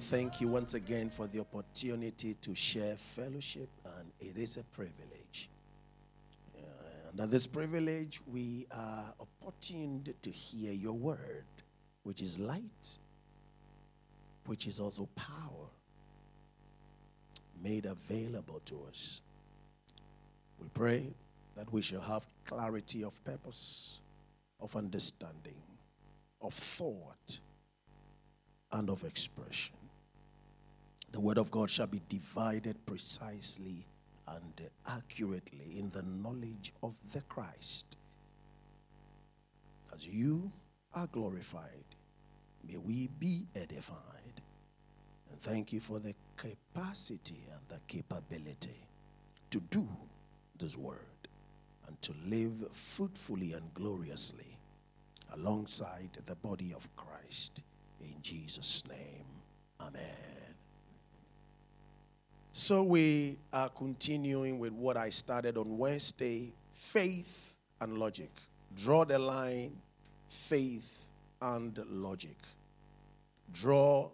We thank you once again for the opportunity to share fellowship, and it is a privilege. Uh, at this privilege, we are opportuned to hear your word, which is light, which is also power, made available to us. We pray that we shall have clarity of purpose, of understanding, of thought and of expression. The word of God shall be divided precisely and accurately in the knowledge of the Christ. As you are glorified, may we be edified. And thank you for the capacity and the capability to do this word and to live fruitfully and gloriously alongside the body of Christ. In Jesus' name, Amen. So, we are continuing with what I started on Wednesday faith and logic. Draw the line, faith and logic. Draw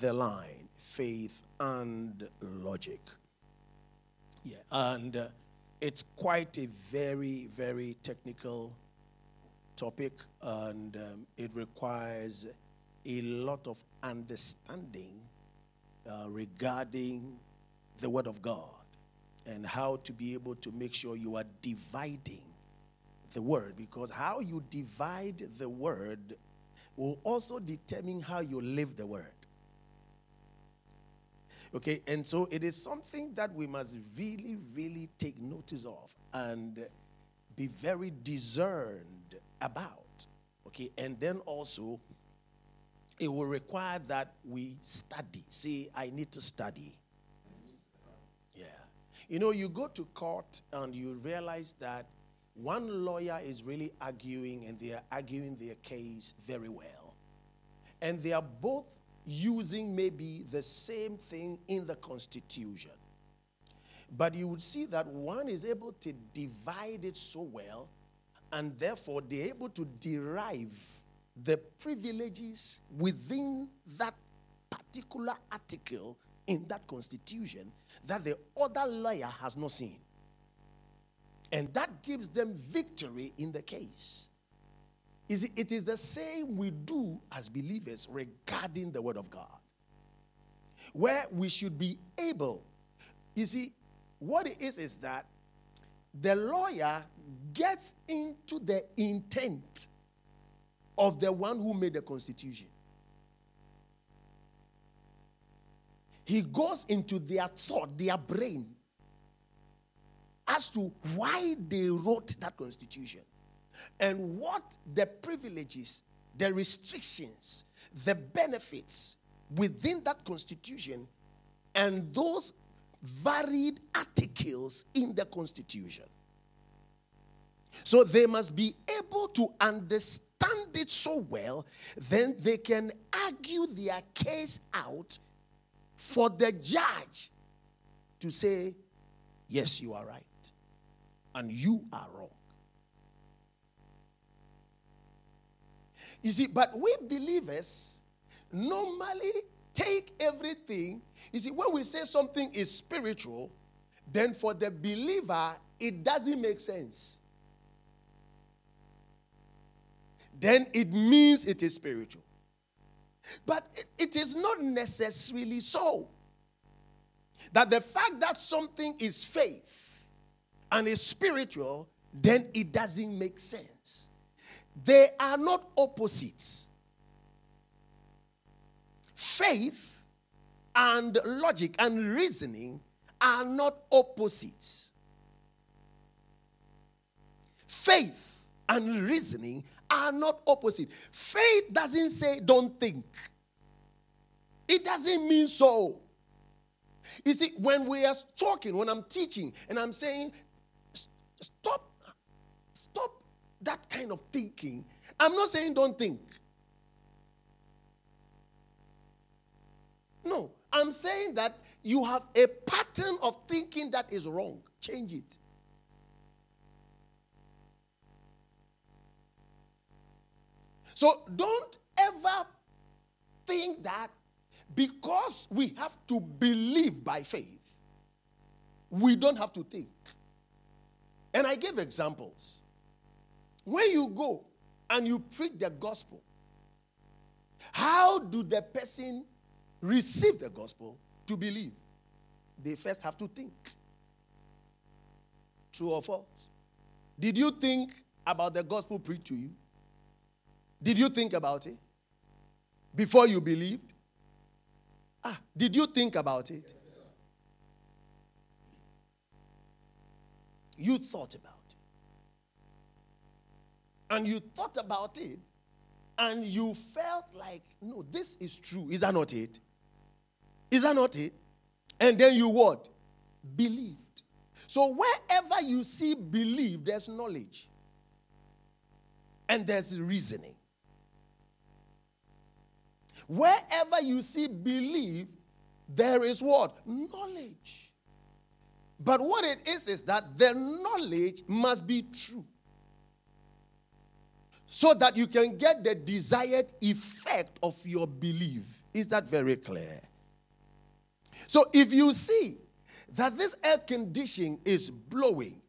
the line, faith and logic. Yeah, and uh, it's quite a very, very technical topic, and um, it requires a lot of understanding uh, regarding the Word of God and how to be able to make sure you are dividing the Word because how you divide the Word will also determine how you live the Word. Okay, and so it is something that we must really, really take notice of and be very discerned about. Okay, and then also it will require that we study. See, I need to study. You know, you go to court and you realize that one lawyer is really arguing and they are arguing their case very well. And they are both using maybe the same thing in the Constitution. But you would see that one is able to divide it so well, and therefore they're able to derive the privileges within that particular article in that constitution that the other lawyer has not seen. And that gives them victory in the case. It is the same we do as believers regarding the Word of God, where we should be able. You see, what it is is that the lawyer gets into the intent of the one who made the constitution. He goes into their thought, their brain, as to why they wrote that constitution and what the privileges, the restrictions, the benefits within that constitution and those varied articles in the constitution. So they must be able to understand it so well, then they can argue their case out for the judge to say, Yes, you are right, and you are wrong. You see, but we believers normally take everything. You see, when we say something is spiritual, then for the believer, it doesn't make sense. Then it means it is spiritual. But it is not necessarily so. That the fact that something is faith and is spiritual, then it doesn't make sense. They are not opposites. Faith and logic and reasoning are not opposites. Faith and reasoning are not opposite. Faith doesn't say don't think, it doesn't mean so. You see, when we are talking, when I'm teaching, and I'm saying, stop, stop that kind of thinking, I'm not saying don't think. No, I'm saying that you have a pattern of thinking that is wrong. Change it. So don't ever think that because we have to believe by faith, we don't have to think. And I give examples. When you go and you preach the gospel, how do the person receive the gospel to believe? They first have to think. True or false? Did you think about the gospel preached to you? Did you think about it before you believed? Ah, did you think about it? You thought about it. And you thought about it, and you felt like, no, this is true. Is that not it? Is that not it? And then you what? Believed. So wherever you see believe, there's knowledge. And there's reasoning. Wherever you see believe, there is what? Knowledge. But what it is is that the knowledge must be true. So that you can get the desired effect of your belief. Is that very clear? So if you see that this air conditioning is blowing,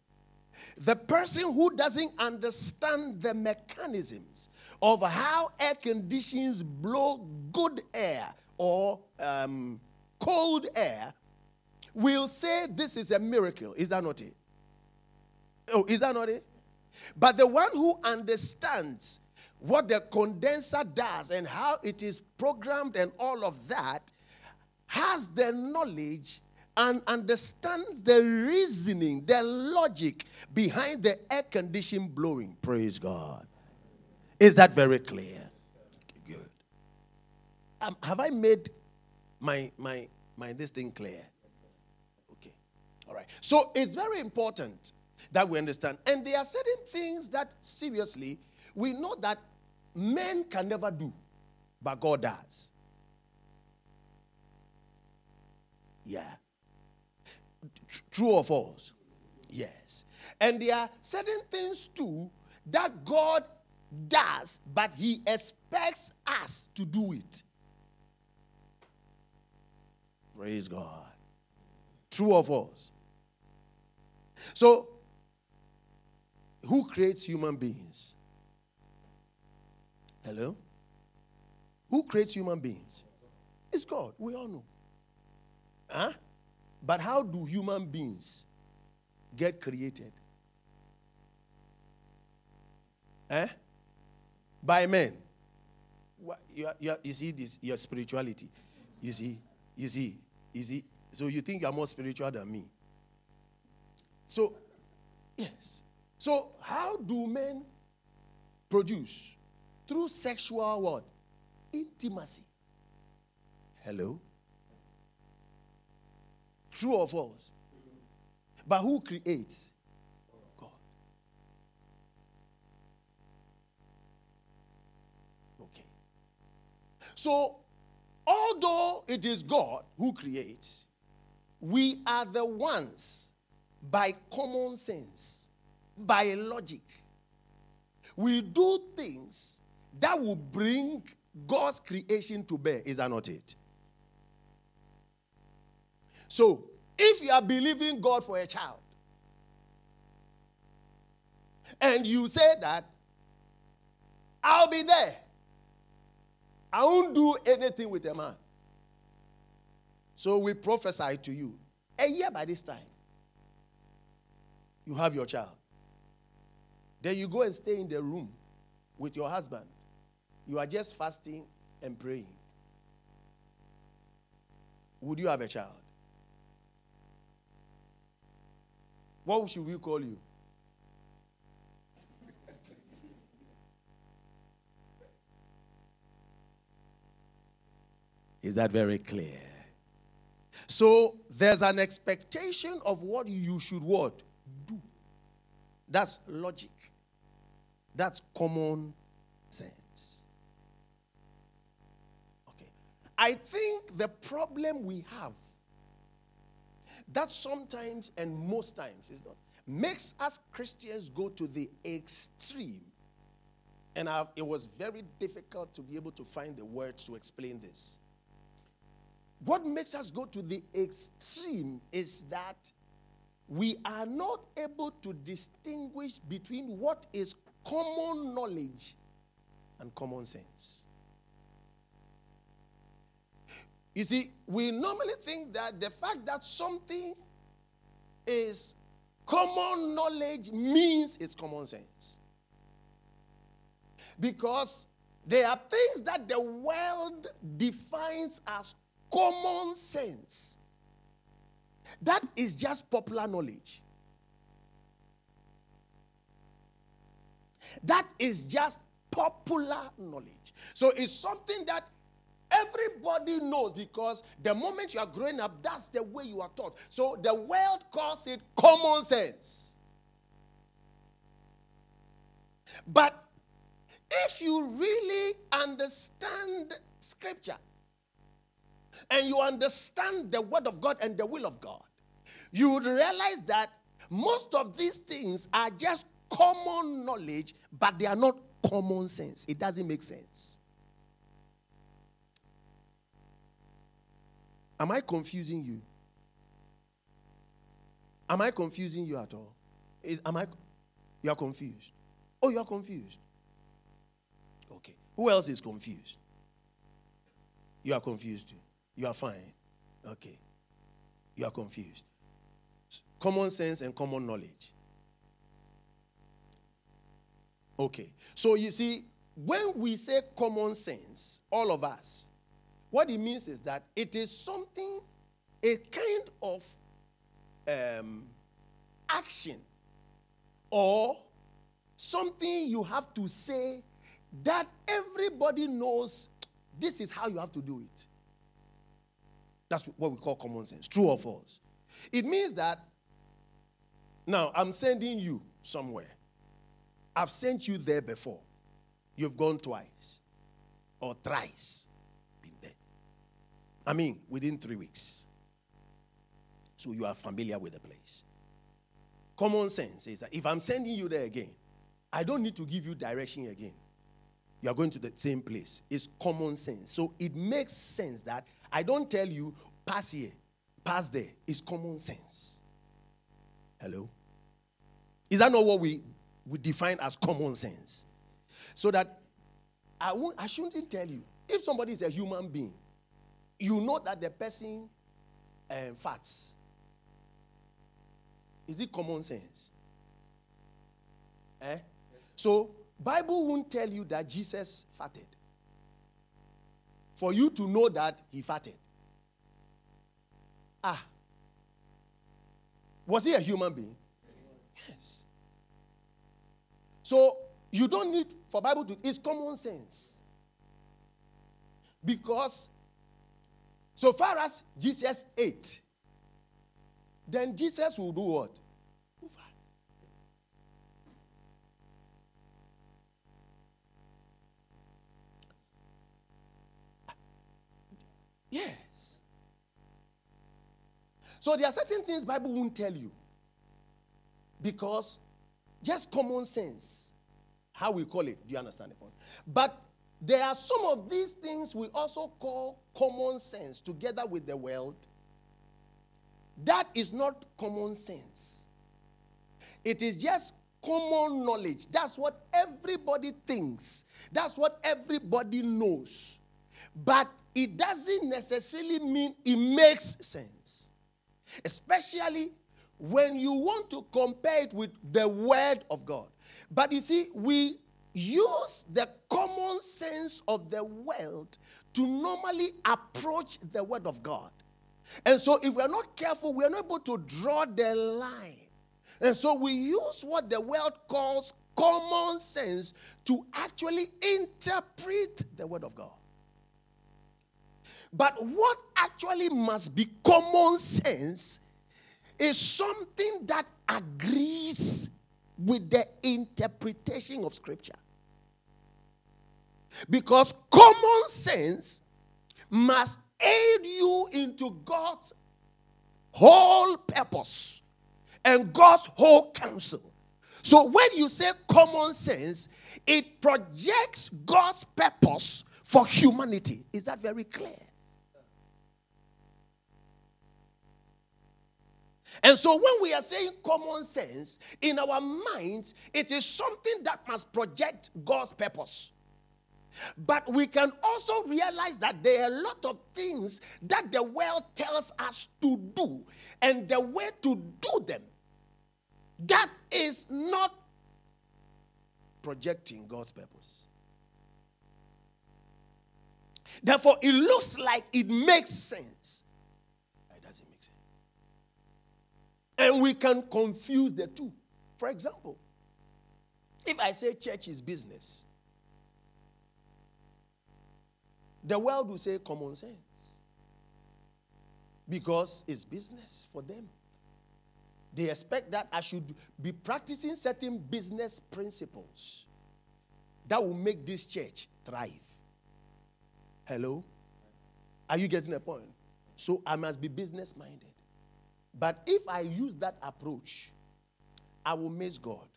the person who doesn't understand the mechanisms of how air conditions blow good air or um, cold air will say this is a miracle. Is that not it? Oh, is that not it? But the one who understands what the condenser does and how it is programmed and all of that has the knowledge and understands the reasoning, the logic behind the air condition blowing. Praise God. Is that very clear? Good. Um, have I made my my my this thing clear? Okay. All right. So it's very important that we understand. And there are certain things that seriously we know that men can never do, but God does. Yeah. True or false? Yes. And there are certain things too that God does, but He expects us to do it. Praise God. True or false? So, who creates human beings? Hello? Who creates human beings? It's God. We all know. Huh? But how do human beings get created? Eh? By men. You, you, you see this, your spirituality. You see, you see, you see. So you think you're more spiritual than me. So, yes. So how do men produce? Through sexual what? Intimacy. Hello? True or false? But who creates? So, although it is God who creates, we are the ones by common sense, by logic. We do things that will bring God's creation to bear. Is that not it? So, if you are believing God for a child, and you say that, I'll be there. I won't do anything with a man. So we prophesy to you. A year by this time, you have your child. Then you go and stay in the room with your husband. You are just fasting and praying. Would you have a child? What should we call you? Is that very clear? So there's an expectation of what you should what? Do. That's logic. That's common sense. Okay. I think the problem we have that sometimes and most times is not makes us Christians go to the extreme. And I've, it was very difficult to be able to find the words to explain this. What makes us go to the extreme is that we are not able to distinguish between what is common knowledge and common sense. You see, we normally think that the fact that something is common knowledge means it's common sense. Because there are things that the world defines as common sense. That is just popular knowledge. That is just popular knowledge. So it's something that everybody knows because the moment you are growing up, that's the way you are taught. So the world calls it common sense. But if you really understand scripture and you understand the word of God and the will of God, you would realize that most of these things are just common knowledge, but they are not common sense. It doesn't make sense. Am I confusing you? Am I confusing you at all? Is, am I? You are confused. Oh, you are confused. Okay. Who else is confused? You are confused too. You are fine. Okay. You are confused. Common sense and common knowledge. Okay. So you see, when we say common sense, all of us, what it means is that it is something, a kind of um, action or something you have to say that everybody knows this is how you have to do it. That's what we call common sense. True or false? It means that now I'm sending you somewhere. I've sent you there before. You've gone twice or thrice. Been there. I mean, within three weeks. So you are familiar with the place. Common sense is that if I'm sending you there again, I don't need to give you direction again. You are going to the same place. It's common sense. So it makes sense that I don't tell you, pass here, pass there. It's common sense. Hello? Is that not what we we define as common sense. So that I, won't, I shouldn't tell you. If somebody is a human being, you know that the person um, farts. Is it common sense? Eh? So, Bible won't tell you that Jesus farted. For you to know that he farted. Ah. Was he a human being? Yes. So you don't need for Bible to, it's common sense. Because so far as Jesus ate, then Jesus will do what? Yes. So there are certain things Bible won't tell you. Because just common sense. How we call it. Do you understand the point? But there are some of these things we also call common sense together with the world. That is not common sense. It is just common knowledge. That's what everybody thinks. That's what everybody knows. But it doesn't necessarily mean it makes sense. Especially when you want to compare it with the word of God. But you see, we use the common sense of the world to normally approach the word of God. And so, if we're not careful, we're not able to draw the line. And so, we use what the world calls common sense to actually interpret the word of God. But what actually must be common sense is something that agrees with the interpretation of Scripture. Because common sense must aid you into God's whole purpose and God's whole counsel. So when you say common sense, it projects God's purpose for humanity. Is that very clear? And so when we are saying common sense, in our minds, it is something that must project God's purpose. But we can also realize that there are a lot of things that the world tells us to do, and the way to do them, that is not projecting God's purpose. Therefore, it looks like it makes sense. And we can confuse the two. For example, if I say church is business, the world will say common sense because it's business for them. They expect that I should be practicing certain business principles that will make this church thrive. Hello? Are you getting a point? So I must be business minded. But if I use that approach, I will miss God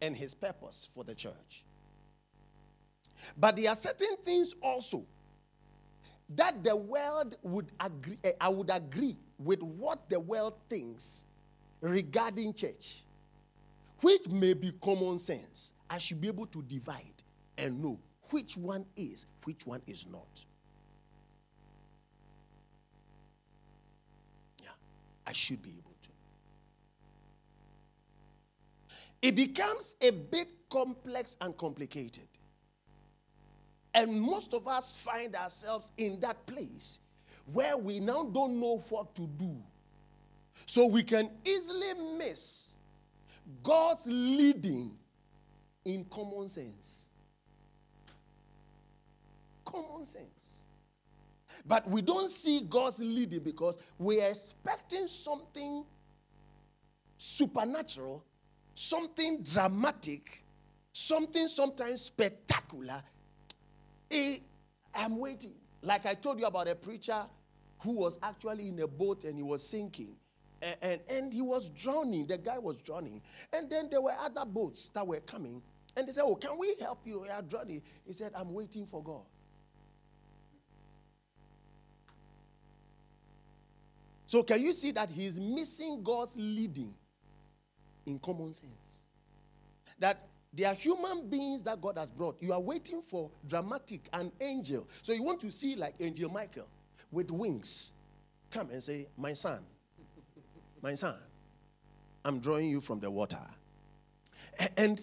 and his purpose for the church. But there are certain things also that the world would agree, eh, I would agree with what the world thinks regarding church, which may be common sense. I should be able to divide and know which one is, which one is not. I should be able to. It becomes a bit complex and complicated. And most of us find ourselves in that place where we now don't know what to do. So we can easily miss God's leading in common sense. Common sense. But we don't see God's leading because we are expecting something supernatural, something dramatic, something sometimes spectacular. Eh, I'm waiting. Like I told you about a preacher who was actually in a boat and he was sinking. And, and, and, he was drowning. The guy was drowning. And then there were other boats that were coming. And they said, Oh, can we help you? You are drowning. He said, I'm waiting for God. So, can you see that he's missing God's leading in common sense? That they are human beings that God has brought. You are waiting for dramatic, an angel. So, you want to see like Angel Michael with wings come and say, My son, my son, I'm drawing you from the water. And,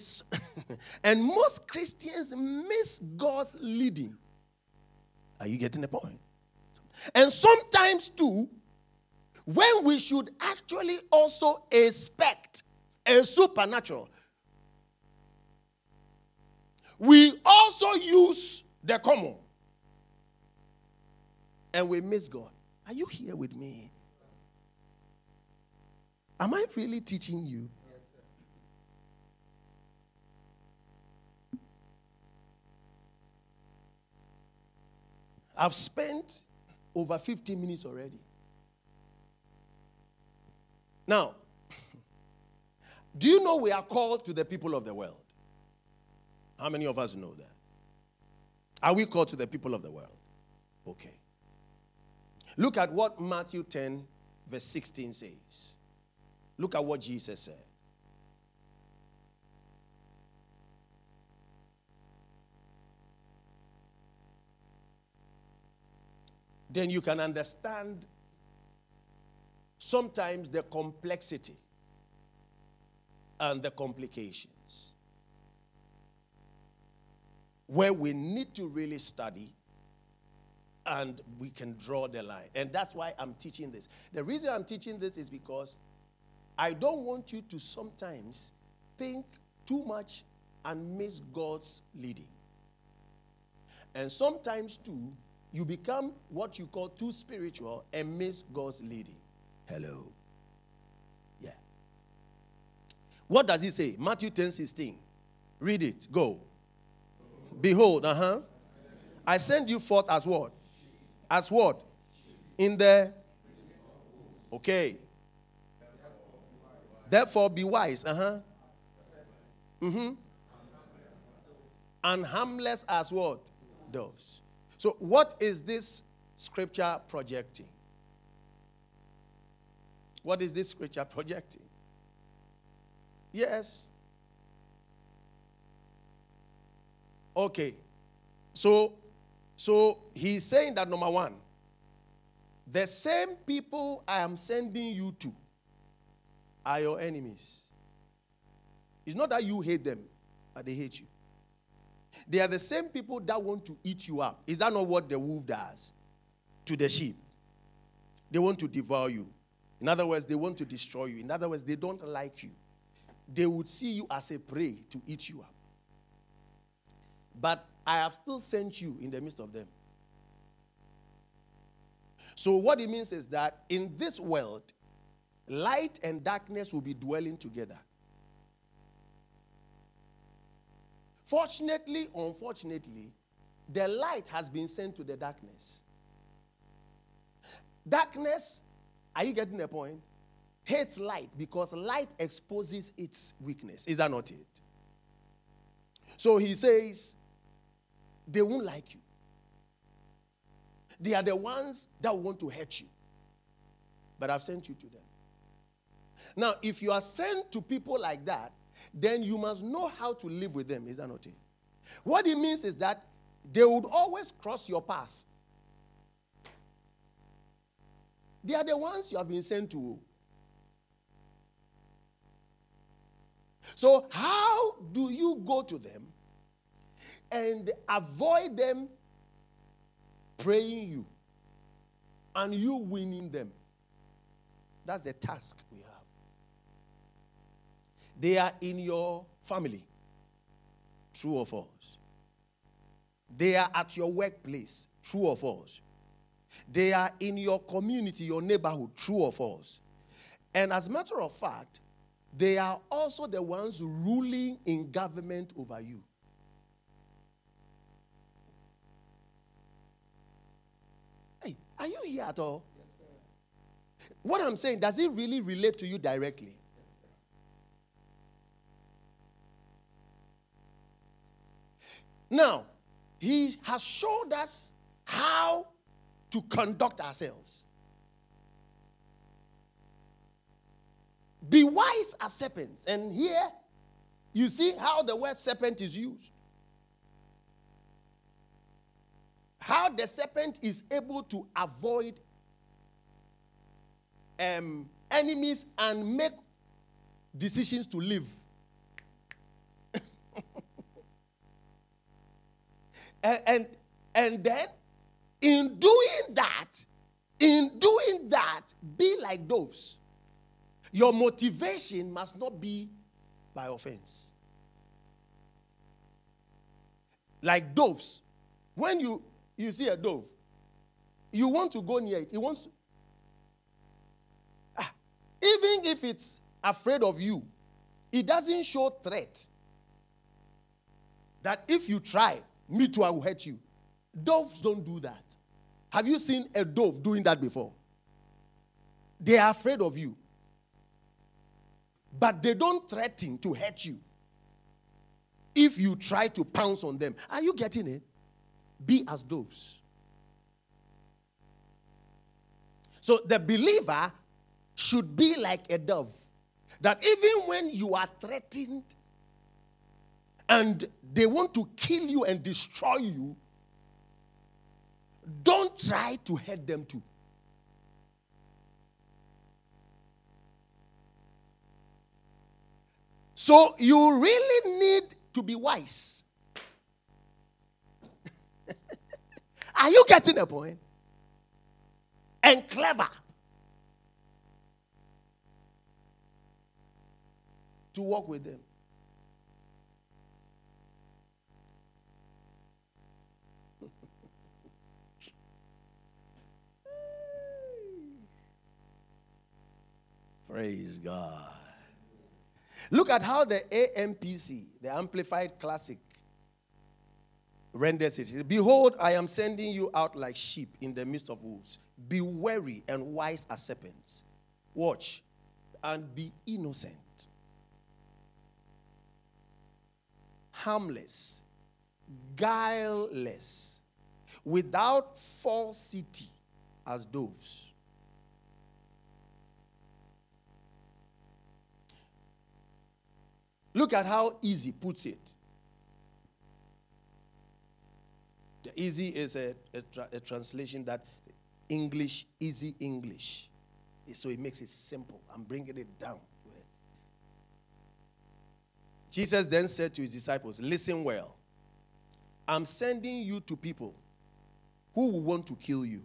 and most Christians miss God's leading. Are you getting the point? And sometimes, too, when we should actually also expect a supernatural, we also use the common. And we miss God. Are you here with me? Am I really teaching you? I've spent over 15 minutes already. Now, do you know we are called to the people of the world? How many of us know that? Are we called to the people of the world? Okay. Look at what Matthew 10, verse 16 says. Look at what Jesus said. Then you can understand sometimes the complexity and the complications where we need to really study and we can draw the line. And that's why I'm teaching this. The reason I'm teaching this is because I don't want you to sometimes think too much and miss God's leading. And sometimes, too, you become what you call too spiritual and miss God's leading. Hello. Yeah. What does he say? Matthew 10 16. Read it. Go. Behold, uh huh. I send you forth as what? As what? In the. Okay. Therefore, be wise. Uh huh. Mm hmm. And harmless as what? Doves. So, what is this scripture projecting? What is this scripture projecting? Yes. Okay. So, so he's saying that number one, the same people I am sending you to are your enemies. It's not that you hate them, but they hate you. They are the same people that want to eat you up. Is that not what the wolf does to the sheep? They want to devour you. In other words, they want to destroy you. In other words, they don't like you. They would see you as a prey to eat you up. But I have still sent you in the midst of them. So, what it means is that in this world, light and darkness will be dwelling together. Fortunately, unfortunately, the light has been sent to the darkness. Darkness, are you getting the point? Hates light because light exposes its weakness. Is that not it? So he says, they won't like you. They are the ones that want to hurt you. But I've sent you to them. Now, if you are sent to people like that, then you must know how to live with them. Is that not it? What it means is that they would always cross your path. They are the ones you have been sent to. So, how do you go to them and avoid them praying you and you winning them? That's the task we have. They are in your family. True or false? They are at your workplace. True or false? They are in your community, your neighborhood. True or false? And as a matter of fact, they are also the ones ruling in government over you. Hey, are you here at all? what I'm saying, does it really relate to you directly? Now, he has showed us how to conduct ourselves. Be wise as serpents. And here, you see how the word serpent is used. How the serpent is able to avoid um, enemies and make decisions to live. And, and, and then, in doing that, in doing that, be like doves. Your motivation must not be by offense. Like doves. When you, you see a dove, you want to go near it. It wants to. Ah, even if it's afraid of you, it doesn't show threat. That if you try, me too, I will hurt you. Doves don't do that. Have you seen a dove doing that before? They are afraid of you. But they don't threaten to hurt you if you try to pounce on them. Are you getting it? Be as doves. So the believer should be like a dove. That even when you are threatened and they want to kill you and destroy you, don't try to hurt them too. So you really need to be wise. Are you getting a point? And clever. To work with them. Praise God. Look at how the AMPC, the Amplified Classic, renders it. Behold, I am sending you out like sheep in the midst of wolves. Be wary and wise as serpents. Watch and be innocent, harmless, guileless, without falsity as doves. Look at how easy puts it. The easy is a, a, tra- a translation that English, easy English. So it makes it simple. I'm bringing it down. Jesus then said to his disciples, Listen well. I'm sending you to people who will want to kill you.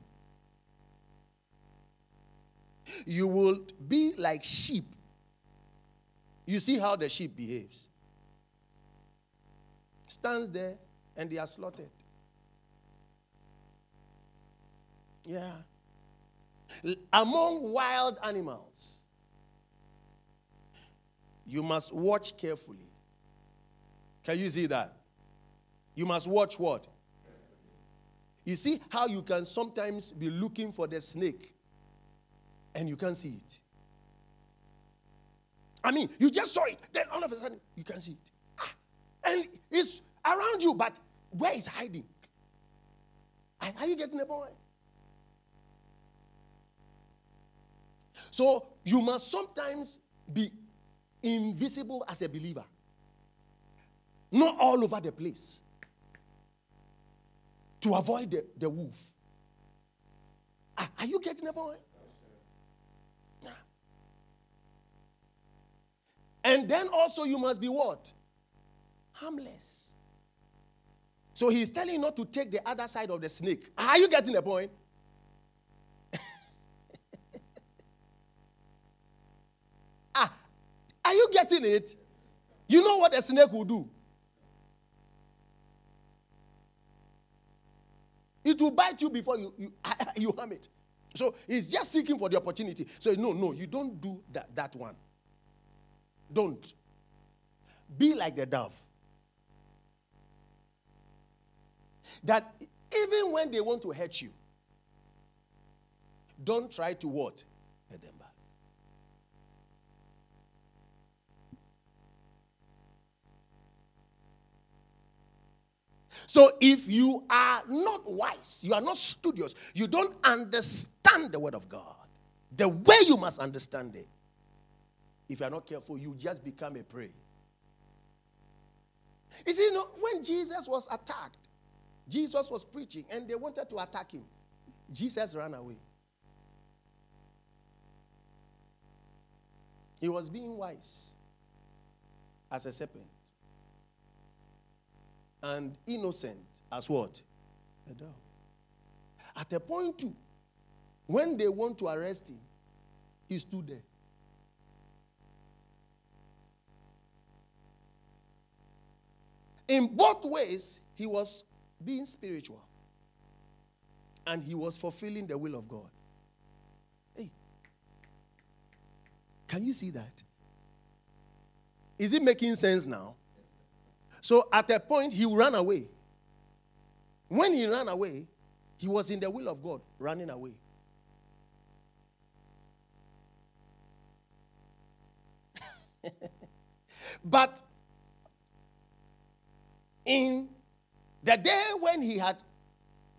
You will be like sheep. You see how the sheep behaves. Stands there and they are slaughtered. Yeah. Among wild animals, you must watch carefully. Can you see that? You must watch what? You see how you can sometimes be looking for the snake and you can't see it. I mean, you just saw it, then all of a sudden you can see it. Ah, and it's around you, but where is hiding? Are you getting the point? So you must sometimes be invisible as a believer, not all over the place, to avoid the, the wolf. Are, are you getting the point? And then also you must be what? Harmless. So he's telling you not to take the other side of the snake. Are you getting the point? ah, are you getting it? You know what a snake will do? It will bite you before you, you, you harm it. So he's just seeking for the opportunity. So, no, no, you don't do that, that one. Don't. Be like the dove. That even when they want to hurt you, don't try to what? Hurt them back. So if you are not wise, you are not studious, you don't understand the word of God, the way you must understand it, if you are not careful, you just become a prey. You see, you know, when Jesus was attacked, Jesus was preaching and they wanted to attack him. Jesus ran away. He was being wise as a serpent and innocent as what? A dove. At a point, too, when they want to arrest him, he stood there. In both ways, he was being spiritual and he was fulfilling the will of God. Hey, can you see that? Is it making sense now? So at a point, he ran away. When he ran away, he was in the will of God, running away. but in the day when he had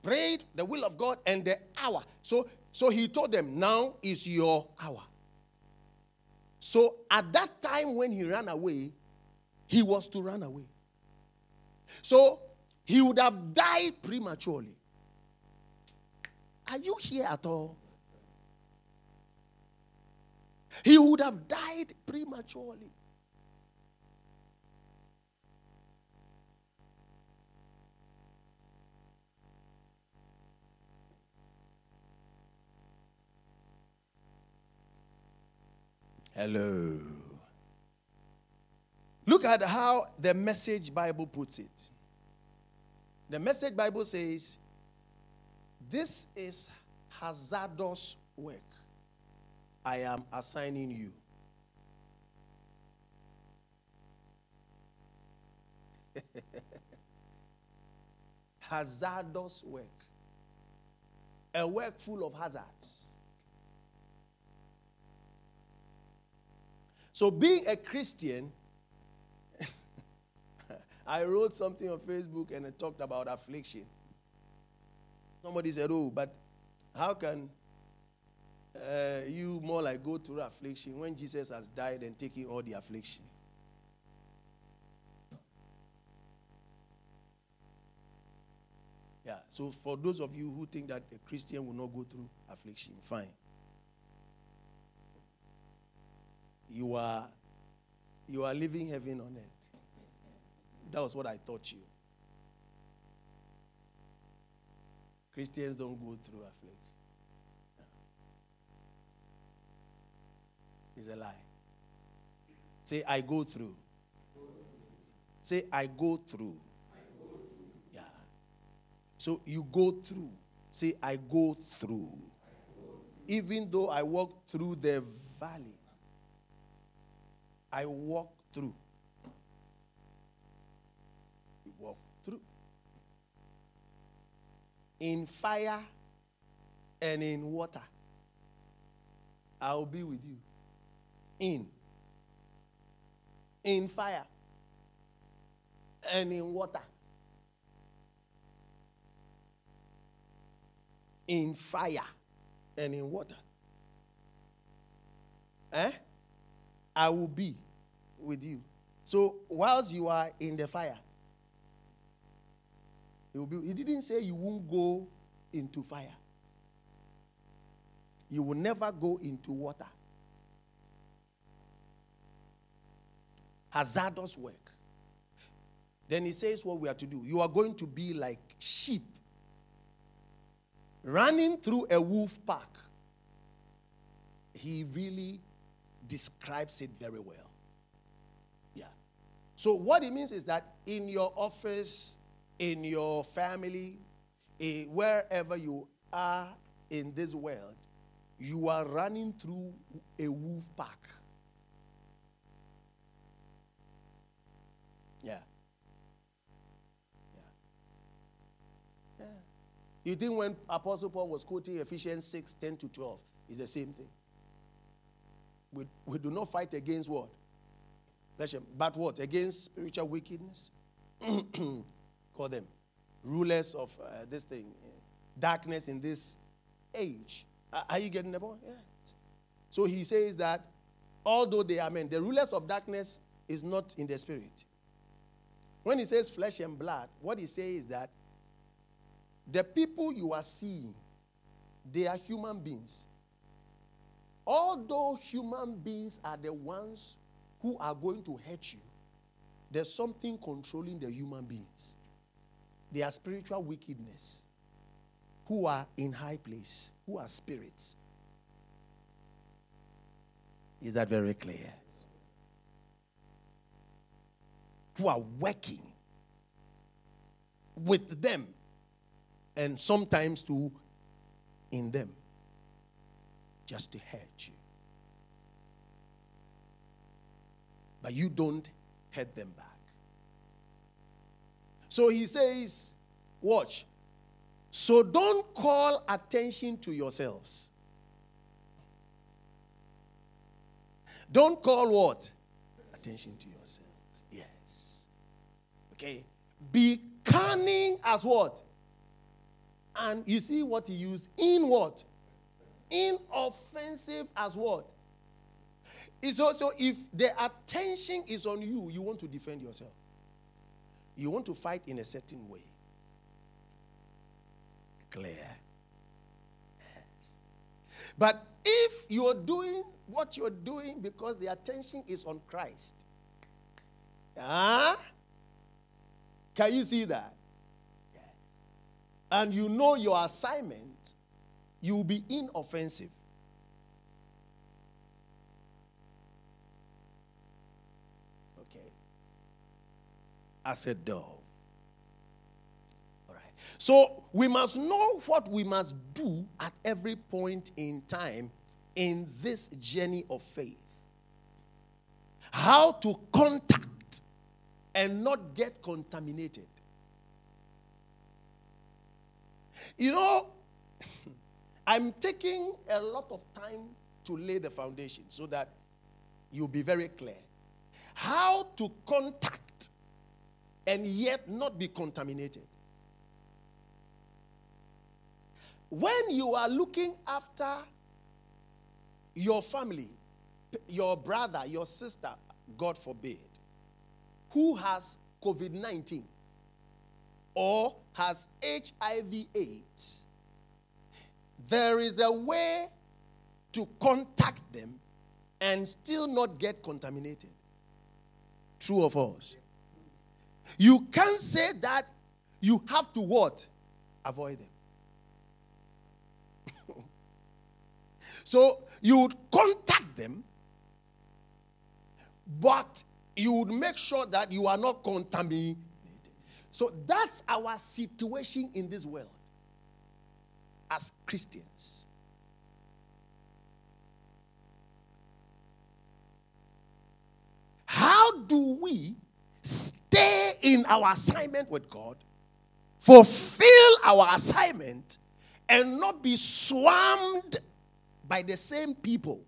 prayed the will of God and the hour. So, so he told them, Now is your hour. So at that time when he ran away, he was to run away. So he would have died prematurely. Are you here at all? He would have died prematurely. Hello. Look at how the Message Bible puts it. The Message Bible says, This is hazardous work I am assigning you. hazardous work. A work full of hazards. So, being a Christian, I wrote something on Facebook and I talked about affliction. Somebody said, Oh, but how can uh, you more like go through affliction when Jesus has died and taken all the affliction? Yeah, so for those of you who think that a Christian will not go through affliction, fine. You are you are living heaven on earth. That was what I taught you. Christians don't go through affliction. It's a lie. Say, I go through. Say, I go through. Yeah. So you go through. Say, I go through. Even though I walk through the valley, I walk through. You walk through. In fire and in water, I'll be with you. In. In fire and in water. In fire and in water. Eh? I will be with you. So whilst you are in the fire, it will be, he didn't say you won't go into fire. You will never go into water. Hazardous work. Then he says what we are to do. You are going to be like sheep running through a wolf pack. He really describes it very well. Yeah. So, what it means is that in your office, in your family, eh, wherever you are in this world, you are running through a wolf pack. Yeah. Yeah. Yeah. You think when Apostle Paul was quoting Ephesians 6 10 to 12, it's the same thing. We, we do not fight against what? Flesh, but what? Against spiritual wickedness? Call them rulers of uh, this thing, darkness in this age. Uh, are you getting the point? Yes. So he says that although they are men, the rulers of darkness is not in the spirit. When he says flesh and blood, what he says is that the people you are seeing, they are human beings. Although human beings are the ones who are going to hurt you, there's something controlling the human beings. They are spiritual wickedness who are in high place, who are spirits. Is that very clear? Who are working with them and sometimes to in them just to hurt you. But you don't hurt them back. So he says, Watch. So don't call attention to yourselves. Don't call what? Attention to yourselves. Yes. Okay. Be cunning as what? And you see what he used? In what? Inoffensive as what? It's also if the attention is on you, you want to defend yourself. You want to fight in a certain way. Clear. Yes. But if you're doing what you're doing because the attention is on Christ, huh? can you see that? Yes. And you know your assignment, you will be inoffensive. Okay. As a dove. All right. So we must know what we must do at every point in time in this journey of faith. How to contact and not get contaminated. You know, I'm taking a lot of time to lay the foundation so that you'll be very clear. How to contact and yet not be contaminated. When you are looking after your family, your brother, your sister, God forbid, who has COVID 19 or has HIV AIDS, there is a way to contact them and still not get contaminated. True or false? You can't say that you have to what? Avoid them. so you would contact them, but you would make sure that you are not contaminated. So that's our situation in this world as Christians. How do we stay in our assignment with God, fulfill our assignment, and not be swarmed by the same people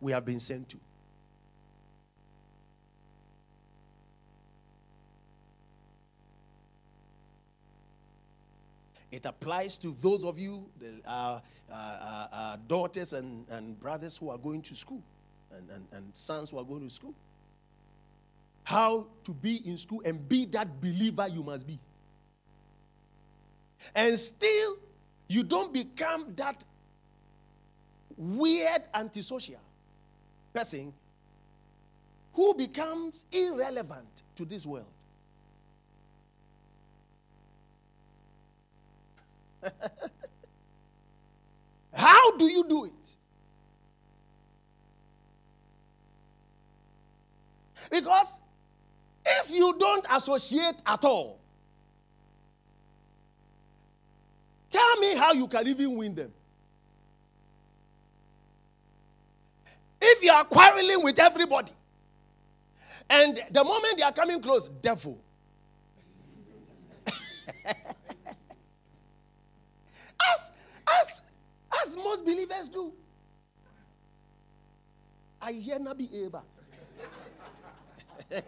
we have been sent to? It applies to those of you, the, uh, uh, uh, daughters and, and brothers who are going to school, and, and, and sons who are going to school. How to be in school and be that believer you must be. And still, you don't become that weird antisocial person who becomes irrelevant to this world. How do you do it? Because if you don't associate at all, tell me how you can even win them. If you are quarreling with everybody, and the moment they are coming close, devil. as, as, most believers do. I hear Nabi Eba.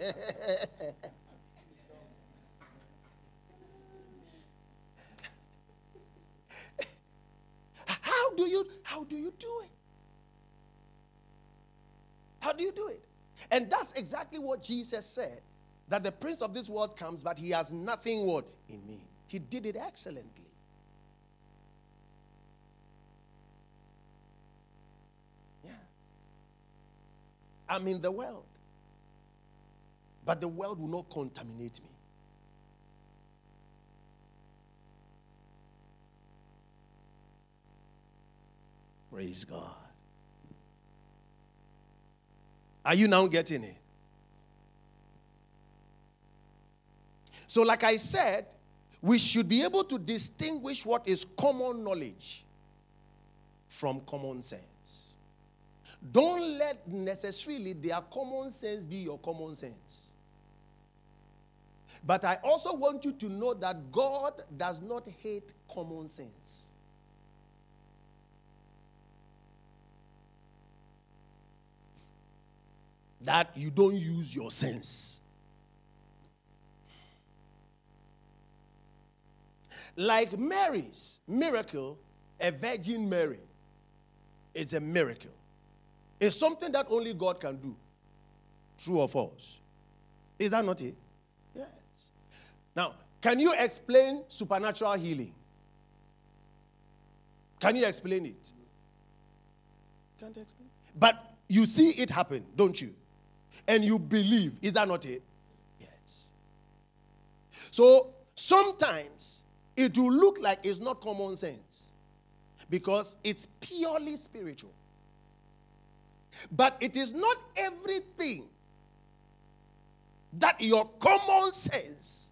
how do you how do you do it? How do you do it? And that's exactly what Jesus said that the prince of this world comes, but he has nothing what in me. He did it excellently. I'm in the world, but the world will not contaminate me. Praise God. Are you now getting it? So, like I said, we should be able to distinguish what is common knowledge from common sense. Don't let necessarily their common sense be your common sense. But I also want you to know that God does not hate common sense. That you don't use your sense. Like Mary's miracle, a Virgin Mary, it's a miracle. It's something that only God can do. True or false? Is that not it? Yes. Now, can you explain supernatural healing? Can you explain it? Can't explain. But you see it happen, don't you? And you believe. Is that not it? Yes. So sometimes it will look like it's not common sense because it's purely spiritual. But it is not everything that your common sense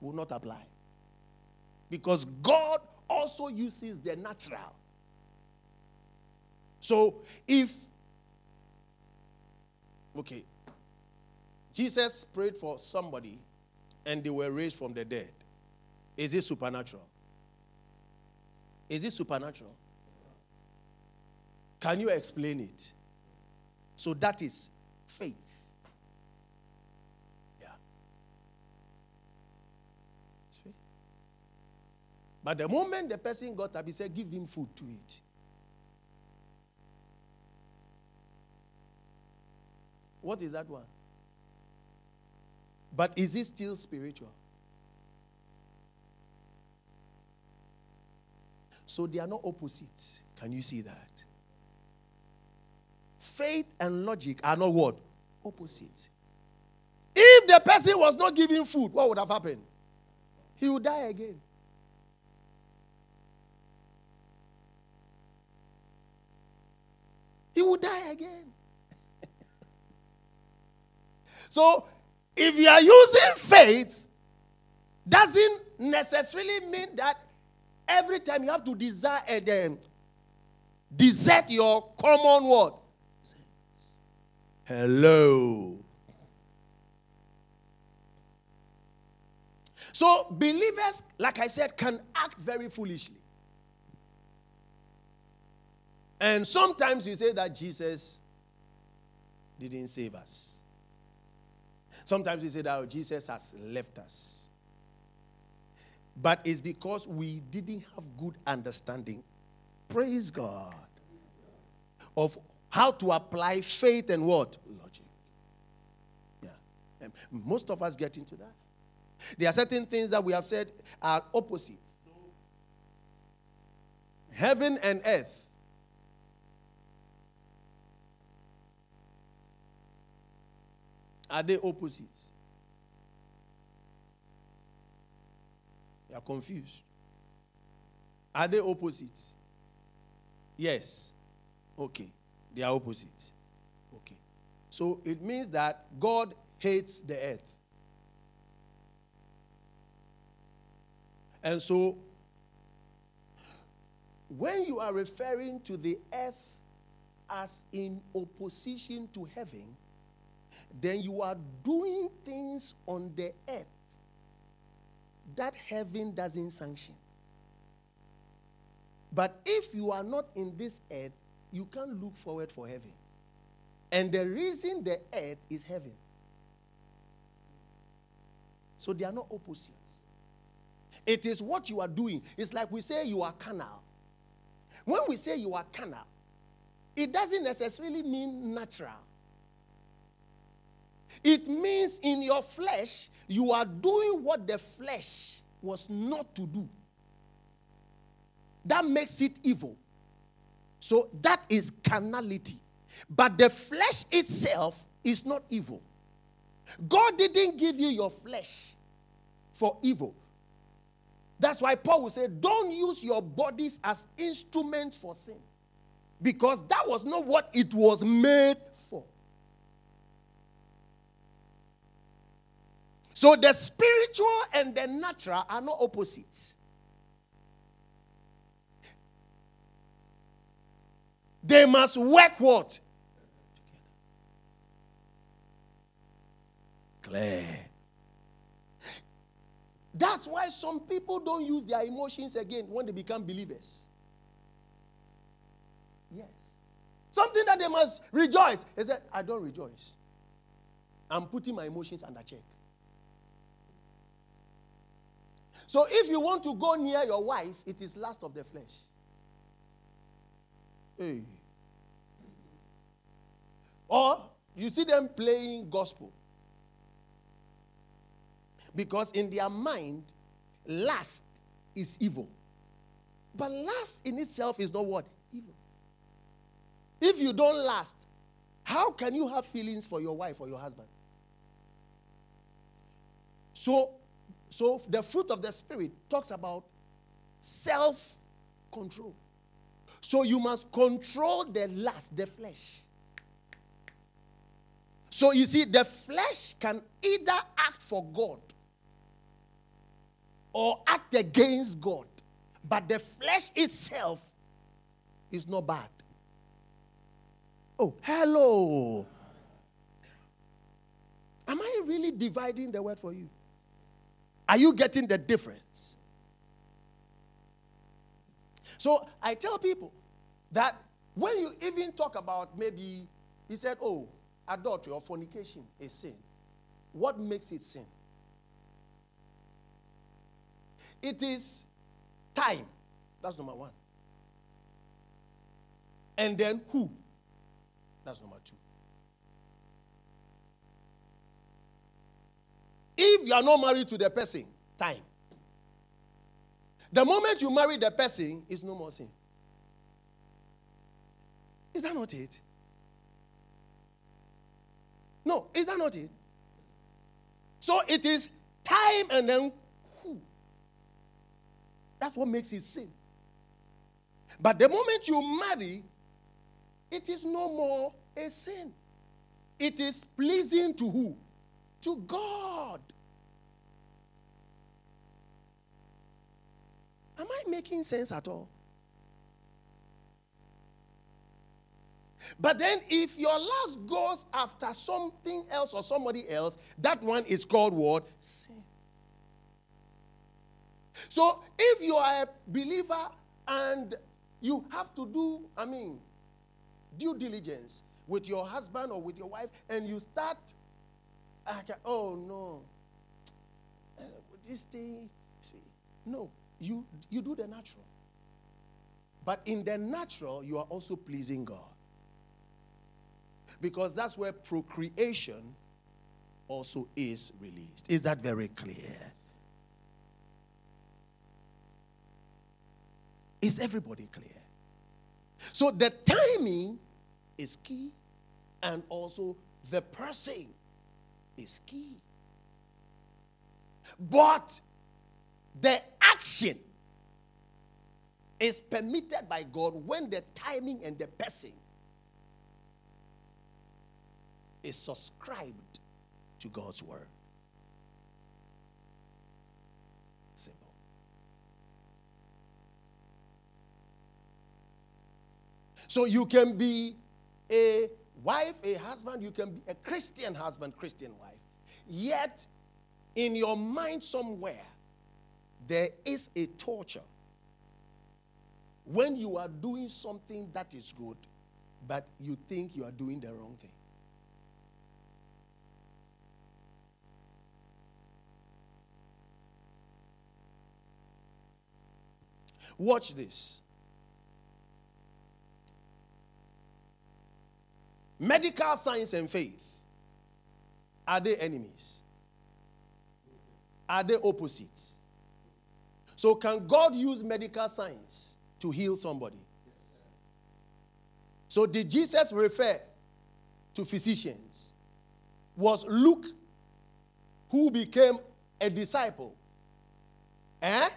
will not apply. Because God also uses the natural. So if, okay, Jesus prayed for somebody and they were raised from the dead. Is it supernatural? Is it supernatural? Can you explain it? So that is faith. Yeah. Faith. But the moment the person got up, he said, Give him food to eat. What is that one? But is it still spiritual? So they are not opposites. Can you see that? Faith and logic are not what? Opposites. If the person was not giving food, what would have happened? He would die again. He would die again. so, if you are using faith, doesn't necessarily mean that every time you have to desire and uh, um, desert your common word. Hello. So believers, like I said, can act very foolishly. And sometimes you say that Jesus didn't save us. Sometimes we say that oh, Jesus has left us. But it's because we didn't have good understanding. Praise God. Of how to apply faith and what? Logic. Yeah. And most of us get into that. There are certain things that we have said are opposites. Heaven and earth. Are they opposites? You are confused. Are they opposites? Yes. Okay. They are opposites. Okay. So it means that God hates the earth. And so when you are referring to the earth as in opposition to heaven, then you are doing things on the earth that heaven doesn't sanction. But if you are not in this earth, you can't look forward for heaven. And the reason the earth is heaven. So they are not opposites. It is what you are doing. It's like we say you are carnal. When we say you are carnal, it doesn't necessarily mean natural. It means in your flesh, you are doing what the flesh was not to do. That makes it evil. So that is carnality. But the flesh itself is not evil. God didn't give you your flesh for evil. That's why Paul will say, Don't use your bodies as instruments for sin. Because that was not what it was made for. So the spiritual and the natural are not opposites. They must work what? Clear. That's why some people don't use their emotions again when they become believers. Yes. Something that they must rejoice. He said, I don't rejoice. I'm putting my emotions under check. So if you want to go near your wife, it is lust of the flesh. Hey. Or you see them playing gospel. Because in their mind, lust is evil. But lust in itself is not what? Evil. If you don't last, how can you have feelings for your wife or your husband? So so the fruit of the Spirit talks about self control. So you must control the lust, the flesh. So you see, the flesh can either act for God or act against God. But the flesh itself is not bad. Oh, hello. Am I really dividing the word for you? Are you getting the difference? So I tell people that when you even talk about maybe, he said, oh, adultery or fornication is sin. What makes it sin? It is time. That's number one. And then who? That's number two. If you are not married to the person, time. The moment you marry the person, is no more sin. Is that not it? No, is that not it? So it is time and then who? That's what makes it sin. But the moment you marry, it is no more a sin. It is pleasing to who? To God. Am I making sense at all? But then, if your lust goes after something else or somebody else, that one is called what? Sin. So, if you are a believer and you have to do, I mean, due diligence with your husband or with your wife, and you start, oh no, uh, this thing, see, no, you you do the natural. But in the natural, you are also pleasing God. Because that's where procreation also is released. Is that very clear? Is everybody clear? So the timing is key, and also the person is key. But the action is permitted by God when the timing and the person is subscribed to God's word. Simple. So you can be a wife, a husband, you can be a Christian husband, Christian wife. Yet, in your mind somewhere, there is a torture when you are doing something that is good, but you think you are doing the wrong thing. Watch this. Medical science and faith are they enemies? Are they opposites? So, can God use medical science to heal somebody? So, did Jesus refer to physicians? Was Luke, who became a disciple, eh?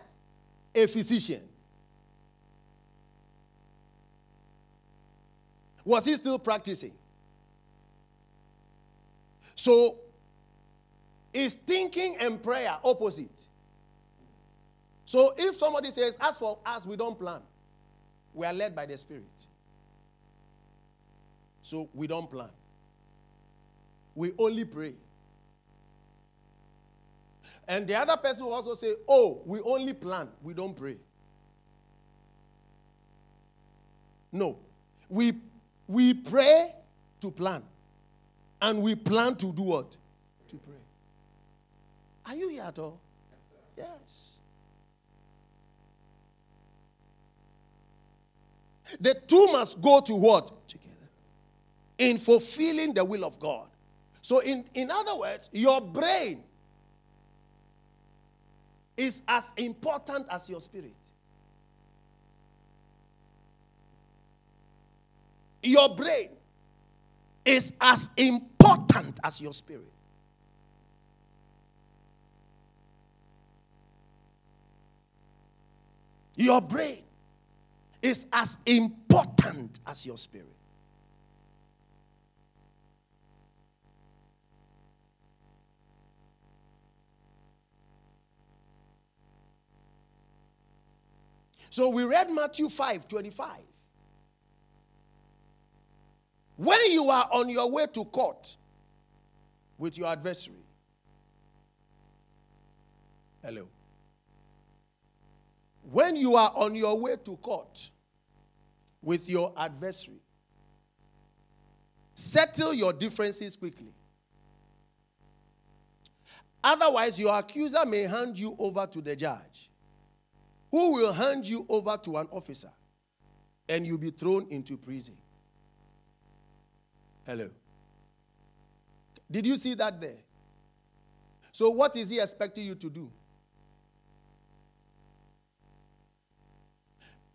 a physician? Was he still practicing? So, is thinking and prayer opposite? So, if somebody says, As for us, we don't plan, we are led by the Spirit. So, we don't plan, we only pray. And the other person will also say, Oh, we only plan, we don't pray. No. We we pray to plan. And we plan to do what? To pray. Are you here at all? Yes. The two must go to what? Together. In fulfilling the will of God. So, in, in other words, your brain is as important as your spirit. your brain is as important as your spirit. Your brain is as important as your spirit. So we read Matthew 5 25. When you are on your way to court with your adversary. Hello. When you are on your way to court with your adversary, settle your differences quickly. Otherwise, your accuser may hand you over to the judge, who will hand you over to an officer, and you'll be thrown into prison. Hello. Did you see that there? So, what is he expecting you to do?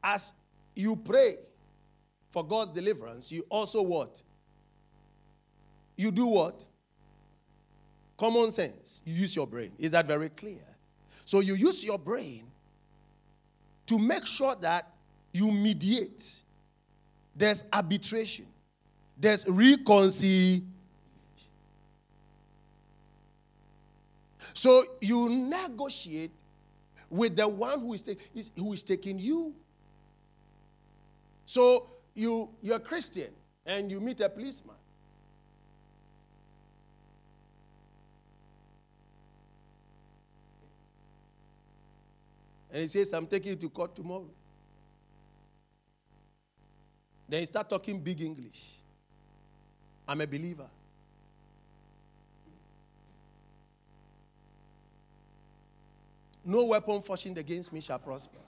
As you pray for God's deliverance, you also what? You do what? Common sense. You use your brain. Is that very clear? So you use your brain to make sure that you mediate. There's arbitration. There's reconciliation. So you negotiate with the one who is, who is taking you. So you you're a Christian and you meet a policeman. And he says, I'm taking you to court tomorrow. Then he start talking big English. I'm a believer. No weapon fashioned against me shall prosper.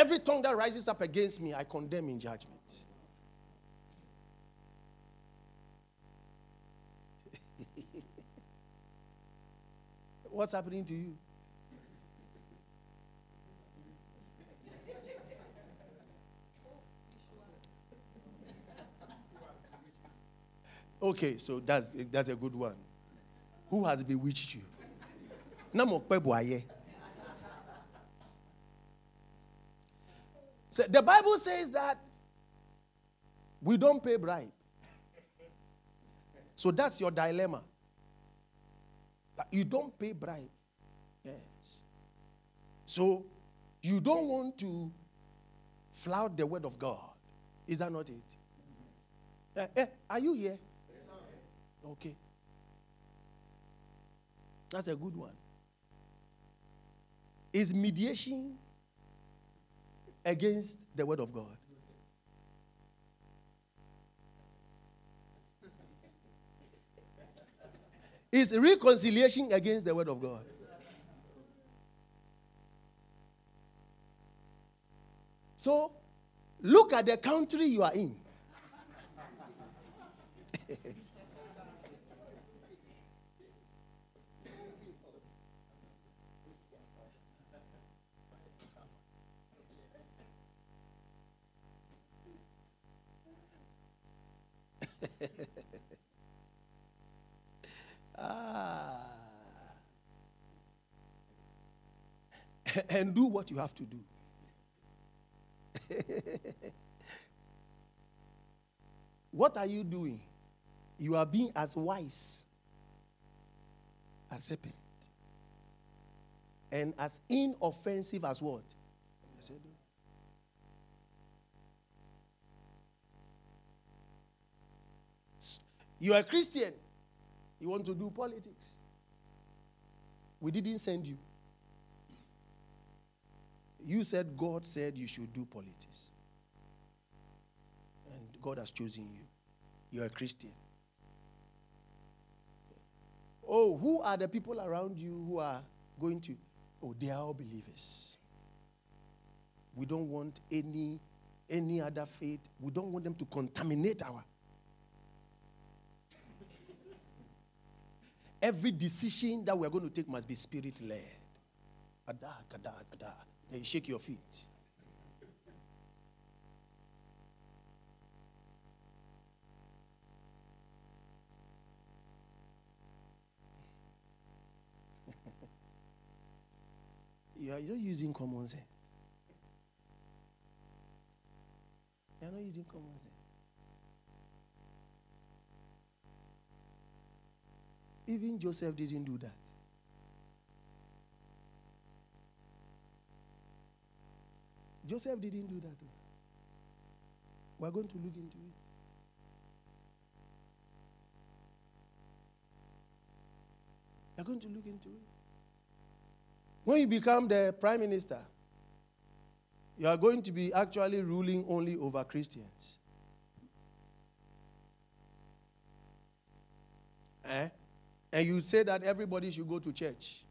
Every tongue that rises up against me, I condemn in judgment. What's happening to you? Okay, so that's, that's a good one. Who has bewitched you? So the Bible says that we don't pay bribe. So that's your dilemma. That you don't pay bribe. Yes. So you don't want to flout the word of God. Is that not it? Eh, eh, are you here? Okay. That's a good one. Is mediation against the word of God? Is reconciliation against the word of God? So, look at the country you are in. And do what you have to do. what are you doing? You are being as wise as serpent and as inoffensive as what? You are a Christian. You want to do politics. We didn't send you. You said God said you should do politics. And God has chosen you. You're a Christian. Oh, who are the people around you who are going to? Oh, they are all believers. We don't want any any other faith. We don't want them to contaminate our. Every decision that we're going to take must be spirit led. Then you shake your feet. you are not using common sense. You're not using common sense. Even Joseph didn't do that. Joseph didn't do that. We're going to look into it. We're going to look into it. When you become the prime minister, you are going to be actually ruling only over Christians. Eh? And you say that everybody should go to church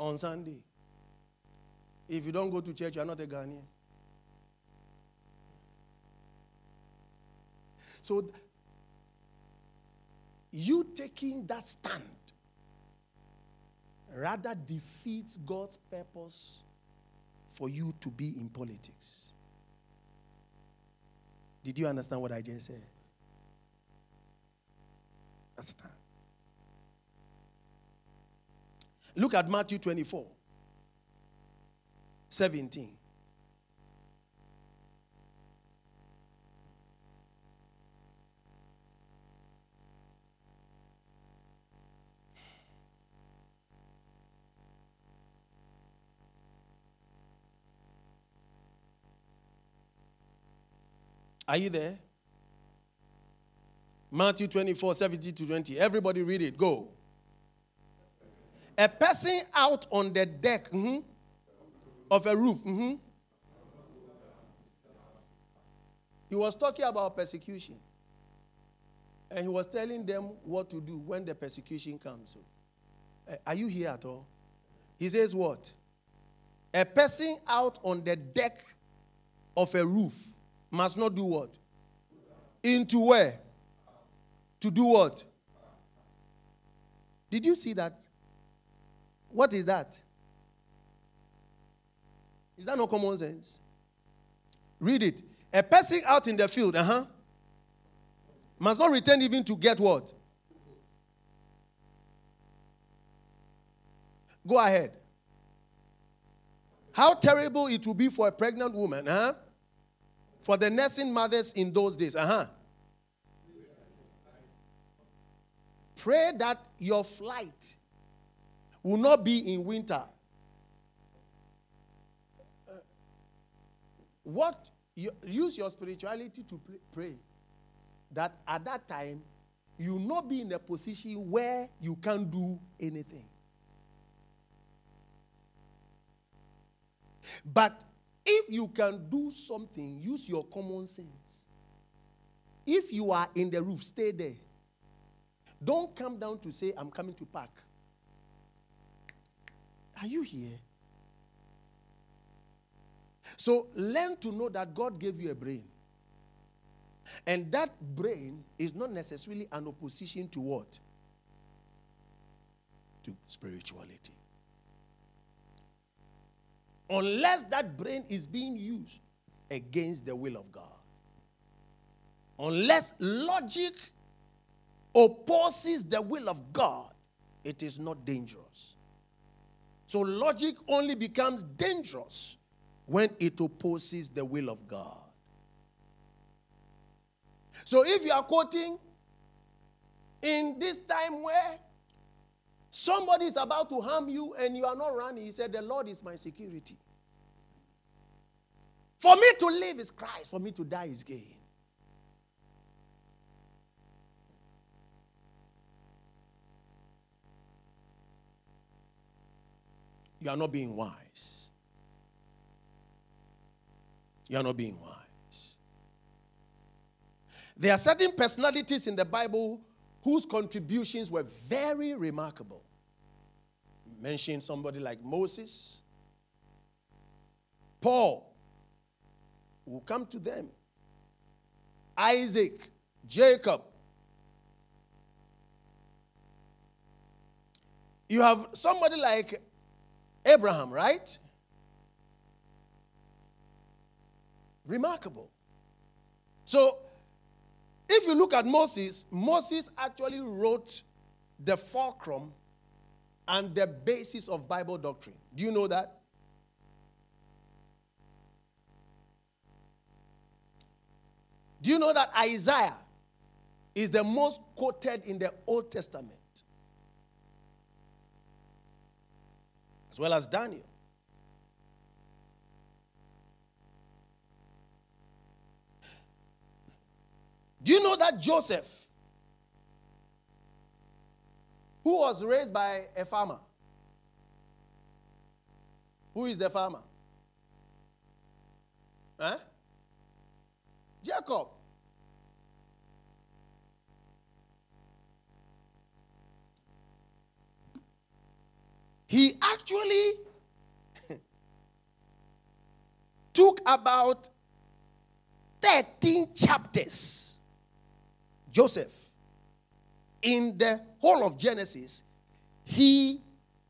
on Sunday. If you don't go to church, you are not a Ghanaian. So, you taking that stand rather defeats God's purpose for you to be in politics. Did you understand what I just said? Understand? Look at Matthew 24 17. Are you there? Matthew 24, 17 to 20. Everybody read it. Go. A person out on the deck mm-hmm, of a roof. Mm-hmm, he was talking about persecution. And he was telling them what to do when the persecution comes. Uh, are you here at all? He says, What? A person out on the deck of a roof must not do what? Into where? To do what? Did you see that? What is that? Is that no common sense? Read it. A person out in the field, uh huh, must not return even to get what? Go ahead. How terrible it will be for a pregnant woman, uh huh? For the nursing mothers in those days, uh huh. Pray that your flight will not be in winter. What you, use your spirituality to pray, that at that time you not be in a position where you can't do anything. But if you can do something, use your common sense. If you are in the roof, stay there. Don't come down to say, I'm coming to park. Are you here? So learn to know that God gave you a brain. And that brain is not necessarily an opposition to what? To spirituality. Unless that brain is being used against the will of God. Unless logic opposes the will of God, it is not dangerous. So logic only becomes dangerous when it opposes the will of God. So if you are quoting in this time where somebody is about to harm you and you are not running, he said, The Lord is my security. For me to live is Christ, for me to die is gain. You are not being wise. You are not being wise. There are certain personalities in the Bible whose contributions were very remarkable. Mention somebody like Moses, Paul, will come to them, Isaac, Jacob. You have somebody like Abraham, right? Remarkable. So, if you look at Moses, Moses actually wrote the fulcrum and the basis of Bible doctrine. Do you know that? Do you know that Isaiah is the most quoted in the Old Testament? As well as Daniel. Do you know that Joseph Who was raised by a farmer? Who is the farmer? Huh? Jacob. He actually took about 13 chapters. Joseph, in the whole of Genesis, he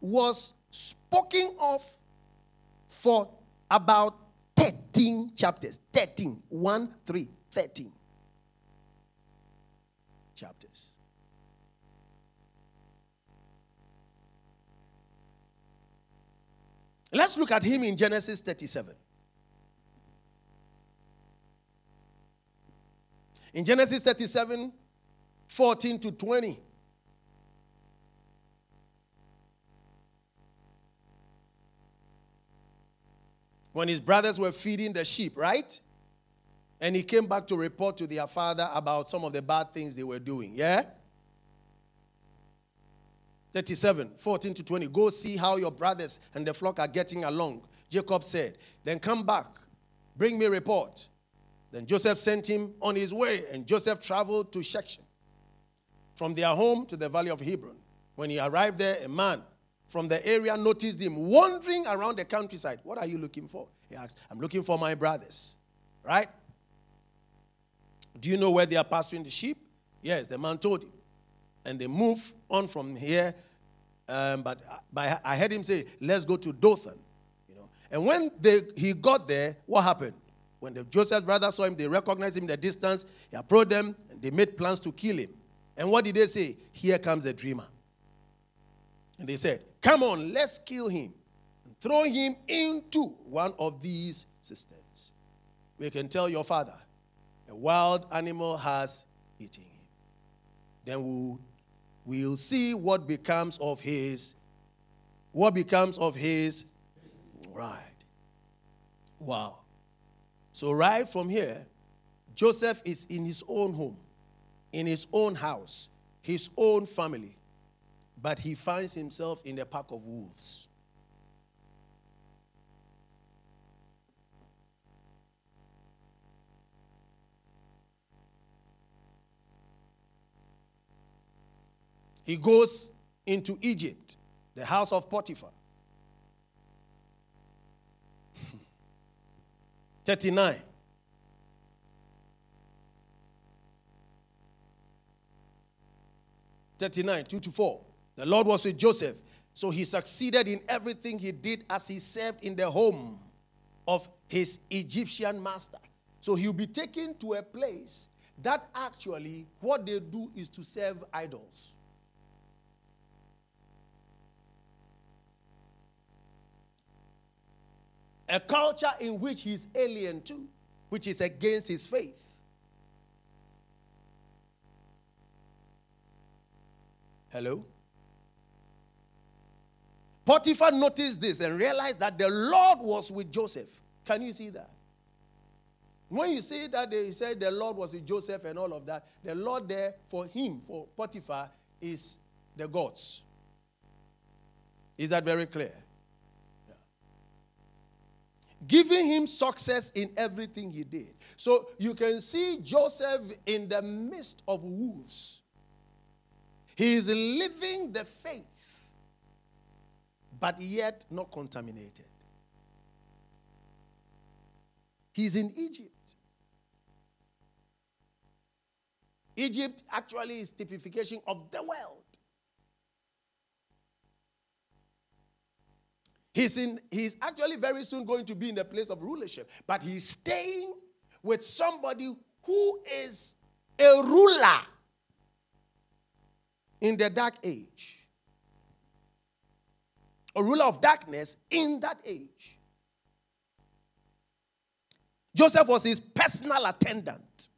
was spoken of for about 13 chapters. 13. 1, 3, 13 chapters. Let's look at him in Genesis 37. In Genesis 37, 14 to 20. When his brothers were feeding the sheep, right? And he came back to report to their father about some of the bad things they were doing. Yeah? 37, 14 to 20. Go see how your brothers and the flock are getting along. Jacob said, Then come back, bring me report. Then Joseph sent him on his way, and Joseph traveled to Shechem from their home to the valley of Hebron. When he arrived there, a man from the area noticed him wandering around the countryside. What are you looking for? He asked. I'm looking for my brothers. Right? Do you know where they are pasturing the sheep? Yes, the man told him. And they moved on from here. Um, but, but I heard him say, let's go to Dothan. You know. And when they, he got there, what happened? When the Joseph's brothers saw him, they recognized him in the distance. He approached them, and they made plans to kill him. And what did they say? Here comes the dreamer. And they said, Come on, let's kill him. And throw him into one of these cisterns. We can tell your father, a wild animal has eaten him. Then we'll, we'll see what becomes of his, what becomes of his right. Wow. So, right from here, Joseph is in his own home, in his own house, his own family, but he finds himself in the pack of wolves. He goes into Egypt, the house of Potiphar. 39. Thirty-nine, two to four. The Lord was with Joseph, so he succeeded in everything he did as he served in the home of his Egyptian master. So he'll be taken to a place that actually what they do is to serve idols. A culture in which he's alien to, which is against his faith. Hello? Potiphar noticed this and realized that the Lord was with Joseph. Can you see that? When you see that they said the Lord was with Joseph and all of that, the Lord there for him, for Potiphar, is the gods. Is that very clear? Giving him success in everything he did. So you can see Joseph in the midst of wolves. He is living the faith, but yet not contaminated. He's in Egypt. Egypt actually is typification of the world. He's, in, he's actually very soon going to be in the place of rulership, but he's staying with somebody who is a ruler in the dark age. A ruler of darkness in that age. Joseph was his personal attendant.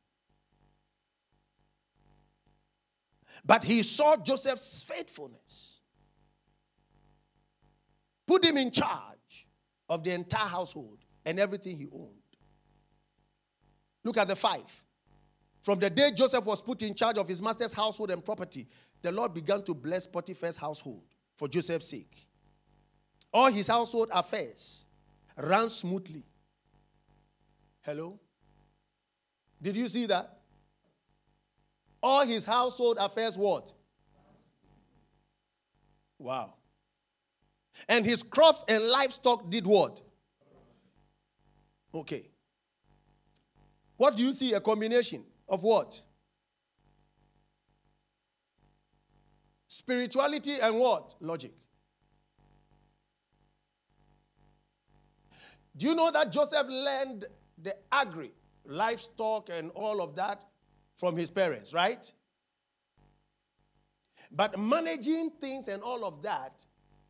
But he saw Joseph's faithfulness put him in charge of the entire household and everything he owned. Look at the five. From the day Joseph was put in charge of his master's household and property, the Lord began to bless Potiphar's household for Joseph's sake. All his household affairs ran smoothly. Hello? Did you see that? All his household affairs what? Wow. And his crops and livestock did what? Okay. What do you see? A combination of what? Spirituality and what? Logic. Do you know that Joseph learned the agri, livestock, and all of that from his parents, right? But managing things and all of that,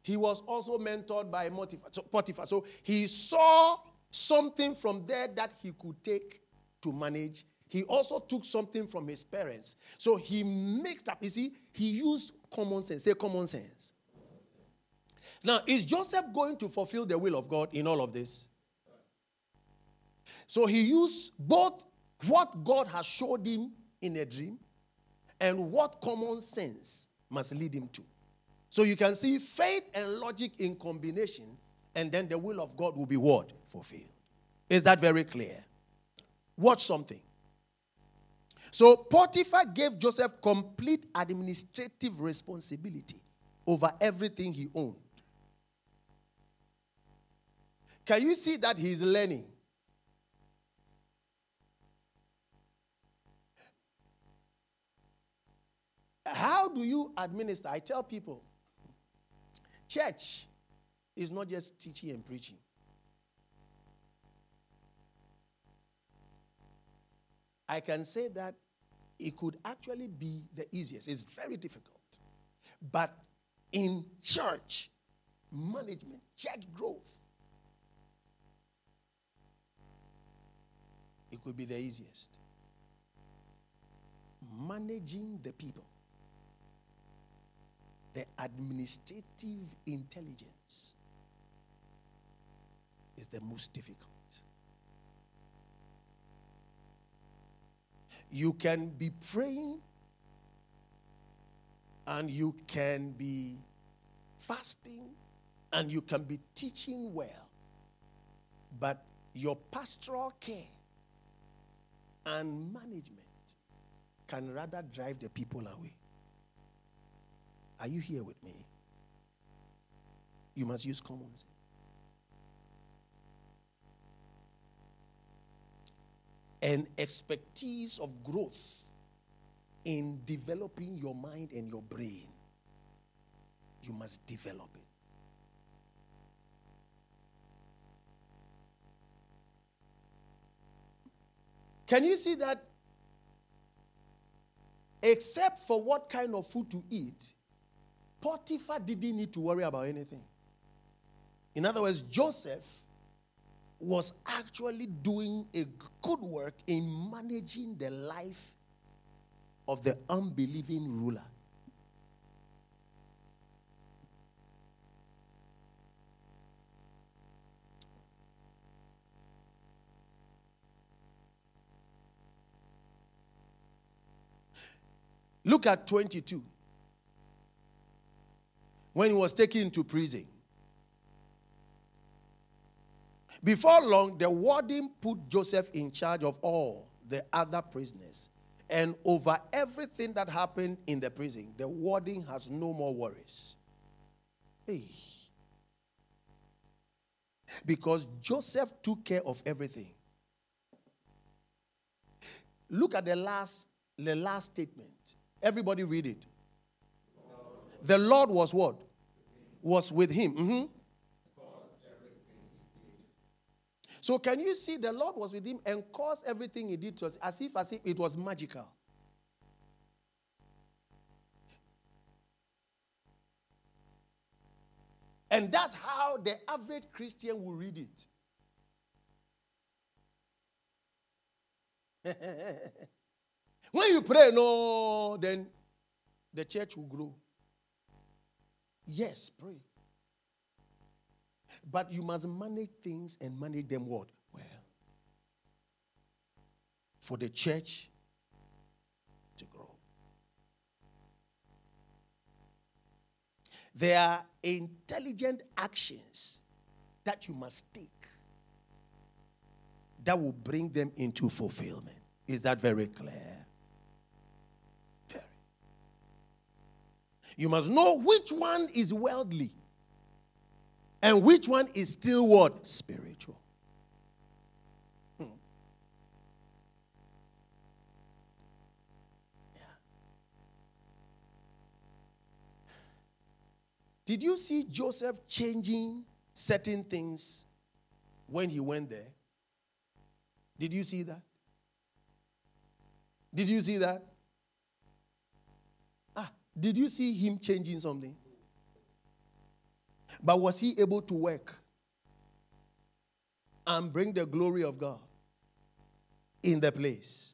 he was also mentored by Potiphar. So he saw something from there that he could take to manage. He also took something from his parents. So he mixed up. You see, he used common sense. Say common sense. Now, is Joseph going to fulfill the will of God in all of this? So he used both what God has showed him in a dream and what common sense must lead him to. So you can see faith and logic in combination, and then the will of God will be what? Fulfilled. Is that very clear? Watch something. So Potiphar gave Joseph complete administrative responsibility over everything he owned. Can you see that he's learning? How do you administer? I tell people, church is not just teaching and preaching. I can say that it could actually be the easiest. It's very difficult. But in church management, church growth, it could be the easiest. Managing the people the administrative intelligence is the most difficult. You can be praying and you can be fasting and you can be teaching well, but your pastoral care and management can rather drive the people away. Are you here with me? You must use common sense. An expertise of growth in developing your mind and your brain. You must develop it. Can you see that? Except for what kind of food to eat, Potiphar didn't need to worry about anything. In other words, Joseph was actually doing a good work in managing the life of the unbelieving ruler. Look at 22 when he was taken to prison. Before long, the warden put Joseph in charge of all the other prisoners. And over everything that happened in the prison, the warden has no more worries. Hey. Because Joseph took care of everything. Look at the last, the last statement. Everybody read it. The Lord was what? Was with him. Mm-hmm. So can you see the Lord was with him and caused everything he did to us as if as if it was magical. And that's how the average Christian will read it. when you pray, no, then the church will grow. Yes, pray. But you must manage things and manage them what? Well. For the church to grow. There are intelligent actions that you must take that will bring them into fulfillment. Is that very clear? You must know which one is worldly and which one is still what? Spiritual. Hmm. Yeah. Did you see Joseph changing certain things when he went there? Did you see that? Did you see that? Did you see him changing something? But was he able to work and bring the glory of God in the place?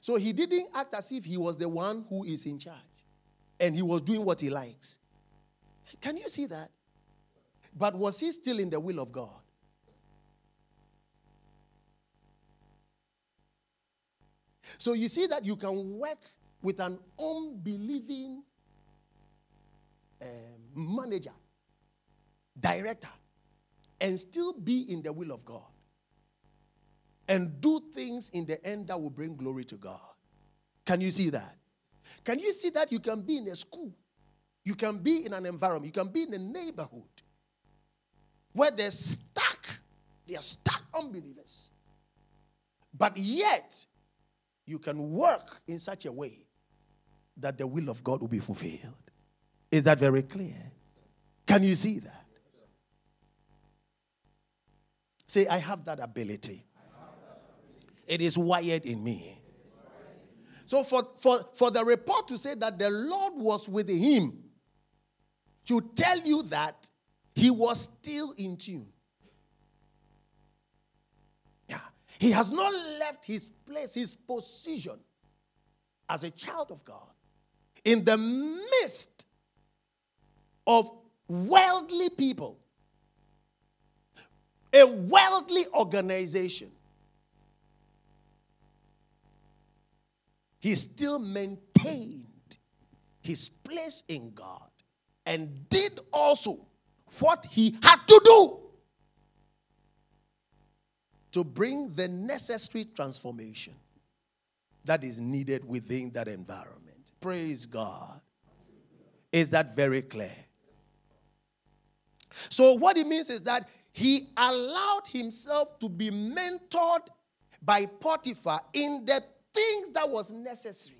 So he didn't act as if he was the one who is in charge and he was doing what he likes. Can you see that? But was he still in the will of God? So you see that you can work with an unbelieving uh, manager, director, and still be in the will of God. And do things in the end that will bring glory to God. Can you see that? Can you see that you can be in a school? You can be in an environment, you can be in a neighborhood where they're stuck, they are stuck unbelievers. But yet, you can work in such a way that the will of God will be fulfilled. Is that very clear? Can you see that? Say, I have that ability. It is wired in me. So, for, for, for the report to say that the Lord was with him, to tell you that he was still in tune. Yeah. He has not left his place, his position as a child of God in the midst of worldly people, a worldly organization. He still maintained his place in God and did also what he had to do to bring the necessary transformation that is needed within that environment. Praise God. Is that very clear? So, what it means is that he allowed himself to be mentored by Potiphar in the things that was necessary.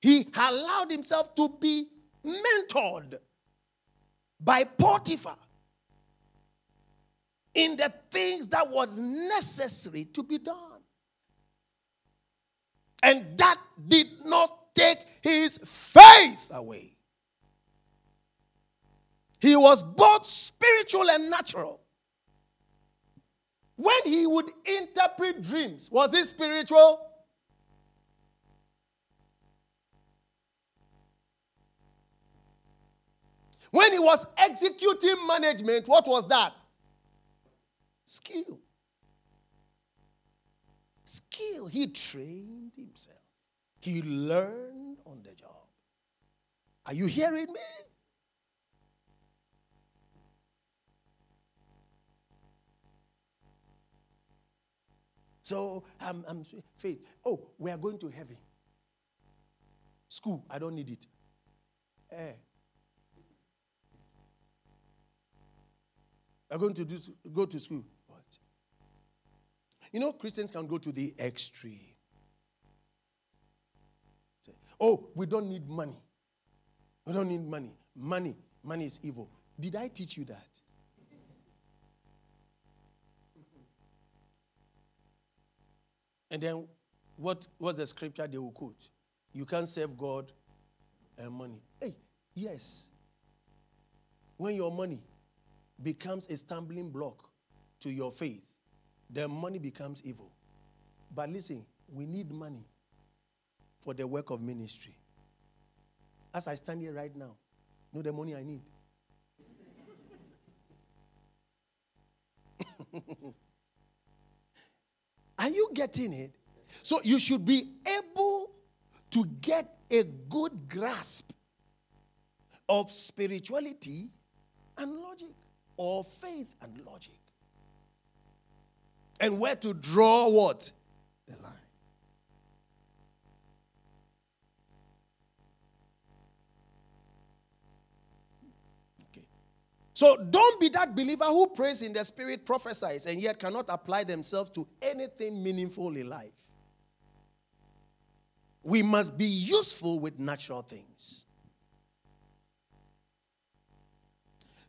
He allowed himself to be mentored by Potiphar in the things that was necessary to be done. And that did not take his faith away. He was both spiritual and natural. When he would interpret dreams, was he spiritual? When he was executing management, what was that? Skill. Skill. He trained himself, he learned on the job. Are you hearing me? So I'm, I'm faith. Oh, we are going to heaven. School, I don't need it. Eh, We're going to do, go to school. You know, Christians can go to the extreme. Say, oh, we don't need money. We don't need money. Money, money is evil. Did I teach you that? And then what was the scripture they will quote? You can't serve God and money. Hey, yes. When your money becomes a stumbling block to your faith, then money becomes evil. But listen, we need money for the work of ministry. As I stand here right now, know the money I need. Are you getting it? So you should be able to get a good grasp of spirituality and logic, or faith and logic. And where to draw what? The line. Okay. So don't be that believer who prays in the spirit, prophesies, and yet cannot apply themselves to anything meaningful in life. We must be useful with natural things.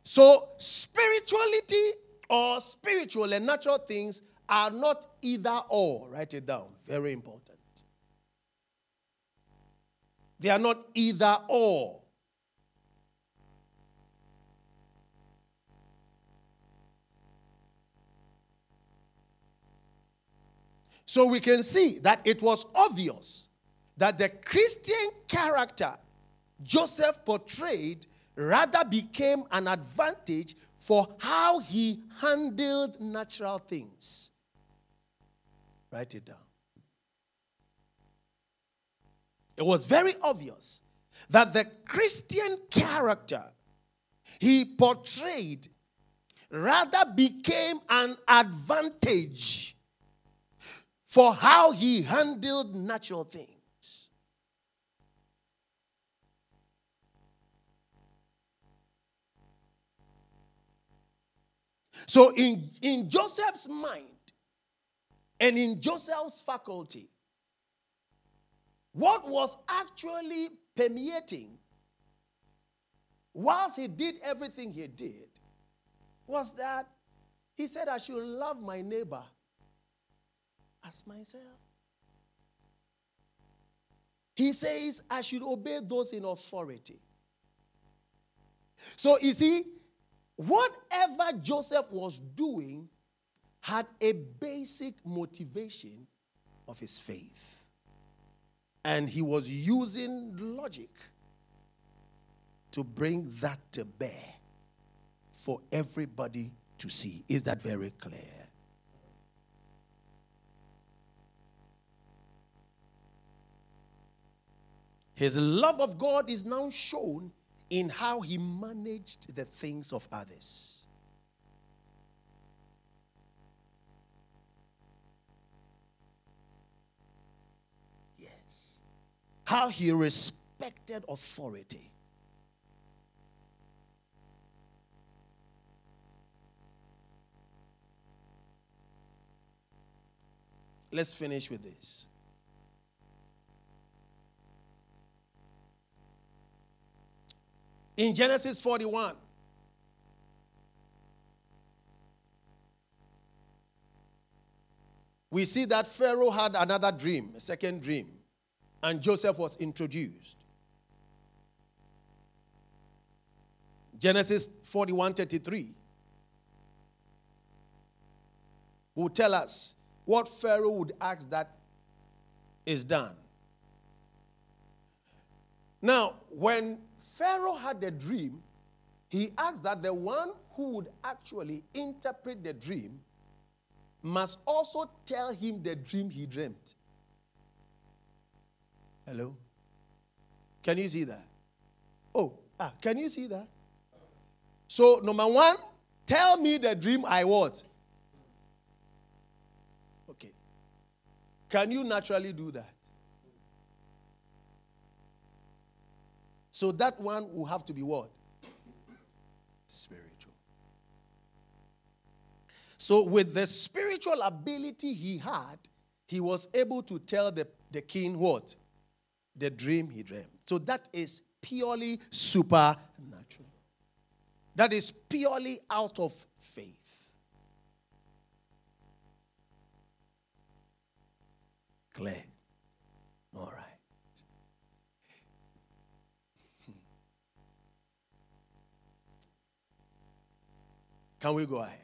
So, spirituality or spiritual and natural things are not either or. Write it down. Very important. They are not either or. So we can see that it was obvious that the Christian character Joseph portrayed rather became an advantage for how he handled natural things. Write it down. It was very obvious that the Christian character he portrayed rather became an advantage for how he handled natural things. So, in, in Joseph's mind and in Joseph's faculty, what was actually permeating whilst he did everything he did was that he said, I should love my neighbor as myself. He says, I should obey those in authority. So, you see, whatever Joseph was doing had a basic motivation of his faith. And he was using logic to bring that to bear for everybody to see. Is that very clear? His love of God is now shown in how he managed the things of others. How he respected authority. Let's finish with this. in Genesis 41. We see that Pharaoh had another dream, a second dream, and Joseph was introduced. Genesis 41 33 will tell us what Pharaoh would ask that is done. Now, when Pharaoh had a dream, he asked that the one who would actually interpret the dream must also tell him the dream he dreamt. Hello? Can you see that? Oh, ah, can you see that? So, number one, tell me the dream I want. Okay. Can you naturally do that? So that one will have to be what? Spiritual. So, with the spiritual ability he had, he was able to tell the, the king what? The dream he dreamed. So, that is purely supernatural. That is purely out of faith. Clear. All right. Hmm. Can we go ahead?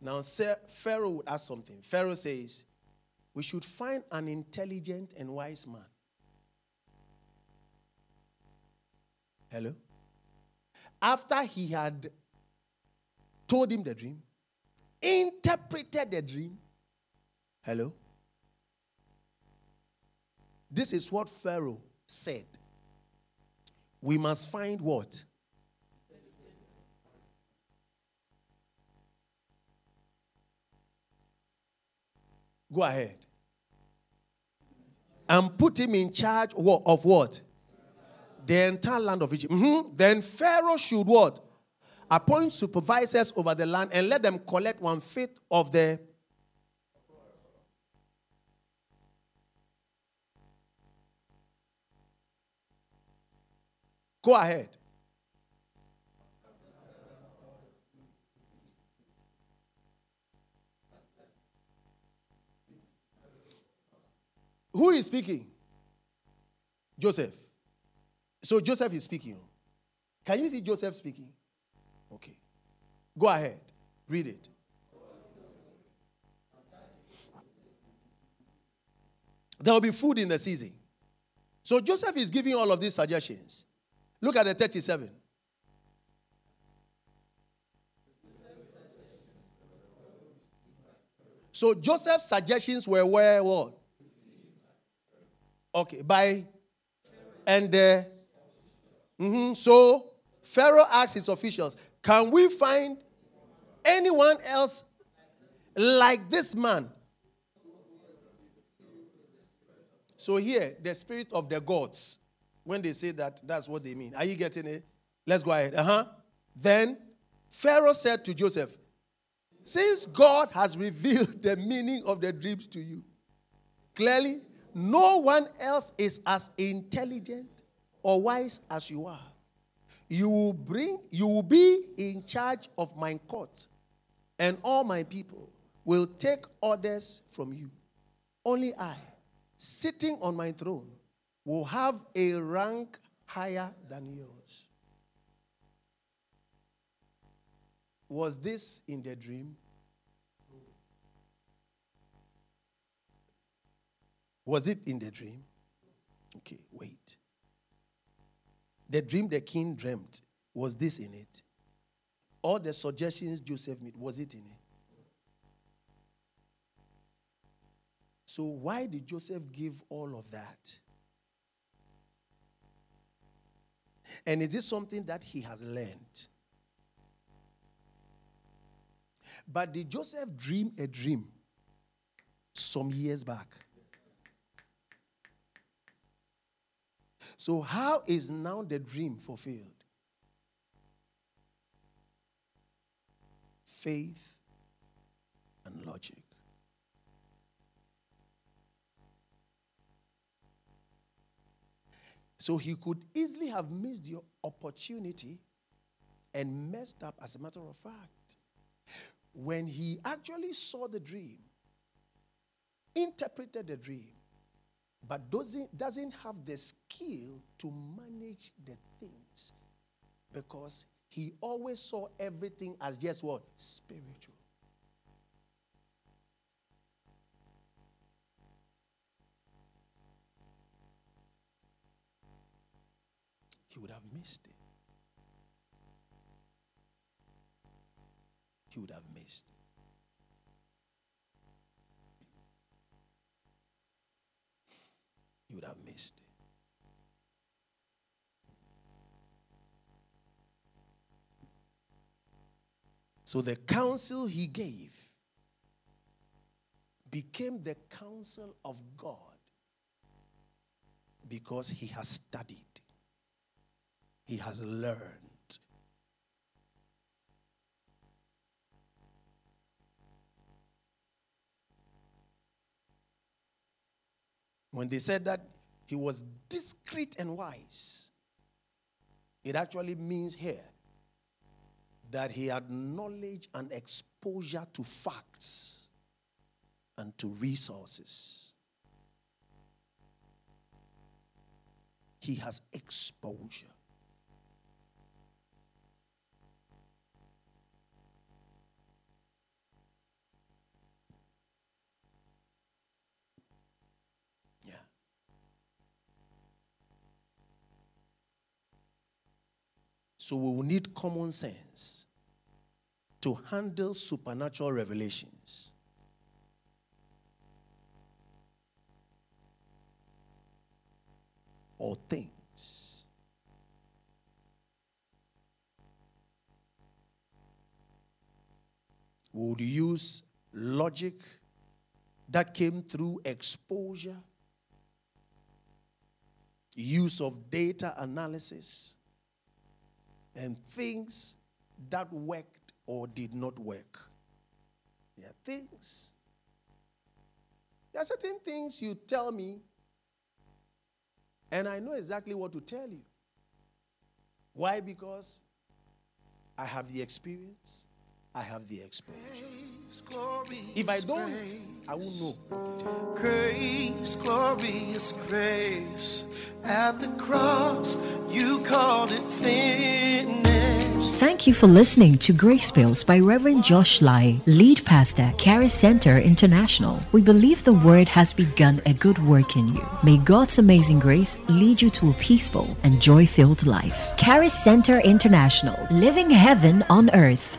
Now, Pharaoh would ask something. Pharaoh says, We should find an intelligent and wise man. Hello? After he had told him the dream, interpreted the dream, Hello? This is what Pharaoh said. We must find what? Go ahead. And put him in charge of what? The entire land of Egypt. Mm-hmm. Then Pharaoh should what? Appoint supervisors over the land and let them collect one fifth of the Go ahead. Who is speaking? Joseph. So Joseph is speaking. Can you see Joseph speaking? Okay. Go ahead. Read it. There will be food in the season. So Joseph is giving all of these suggestions. Look at the 37. So Joseph's suggestions were where what? Okay, by and uh, mm-hmm, so Pharaoh asked his officials, "Can we find anyone else like this man?" So here, the spirit of the gods when they say that, that's what they mean. Are you getting it? Let's go ahead. Uh huh. Then Pharaoh said to Joseph, Since God has revealed the meaning of the dreams to you, clearly, no one else is as intelligent or wise as you are. You will bring, you will be in charge of my court, and all my people will take orders from you. Only I, sitting on my throne, will have a rank higher than yours. Was this in the dream? Was it in the dream? Okay, wait. The dream the king dreamt, was this in it? All the suggestions Joseph made, was it in it? So, why did Joseph give all of that? And is this something that he has learned? But did Joseph dream a dream some years back? So, how is now the dream fulfilled? Faith and logic. So he could easily have missed the opportunity and messed up, as a matter of fact. When he actually saw the dream, interpreted the dream, but doesn't, doesn't have the skill to manage the things because he always saw everything as just what? Spiritual. he would have missed it. He would have He would have missed. So the counsel he gave became the counsel of God because he has studied he has learned. When they said that he was discreet and wise, it actually means here that he had knowledge and exposure to facts and to resources. He has exposure. So we will need common sense to handle supernatural revelations. Or things. We would use logic that came through exposure, use of data analysis and things that worked or did not work. There are things. There are certain things you tell me, and I know exactly what to tell you. Why? Because I have the experience, I have the exposure. If I don't, I won't know what to tell. Grace, glorious grace. At the cross, you called it finished. Thank you for listening to Grace Pills by Reverend Josh Laryea, lead pastor, Charis Center International. We believe the word has begun a good work in you. May God's amazing grace lead you to a peaceful and joy filled life. Charis Center International, living heaven on earth.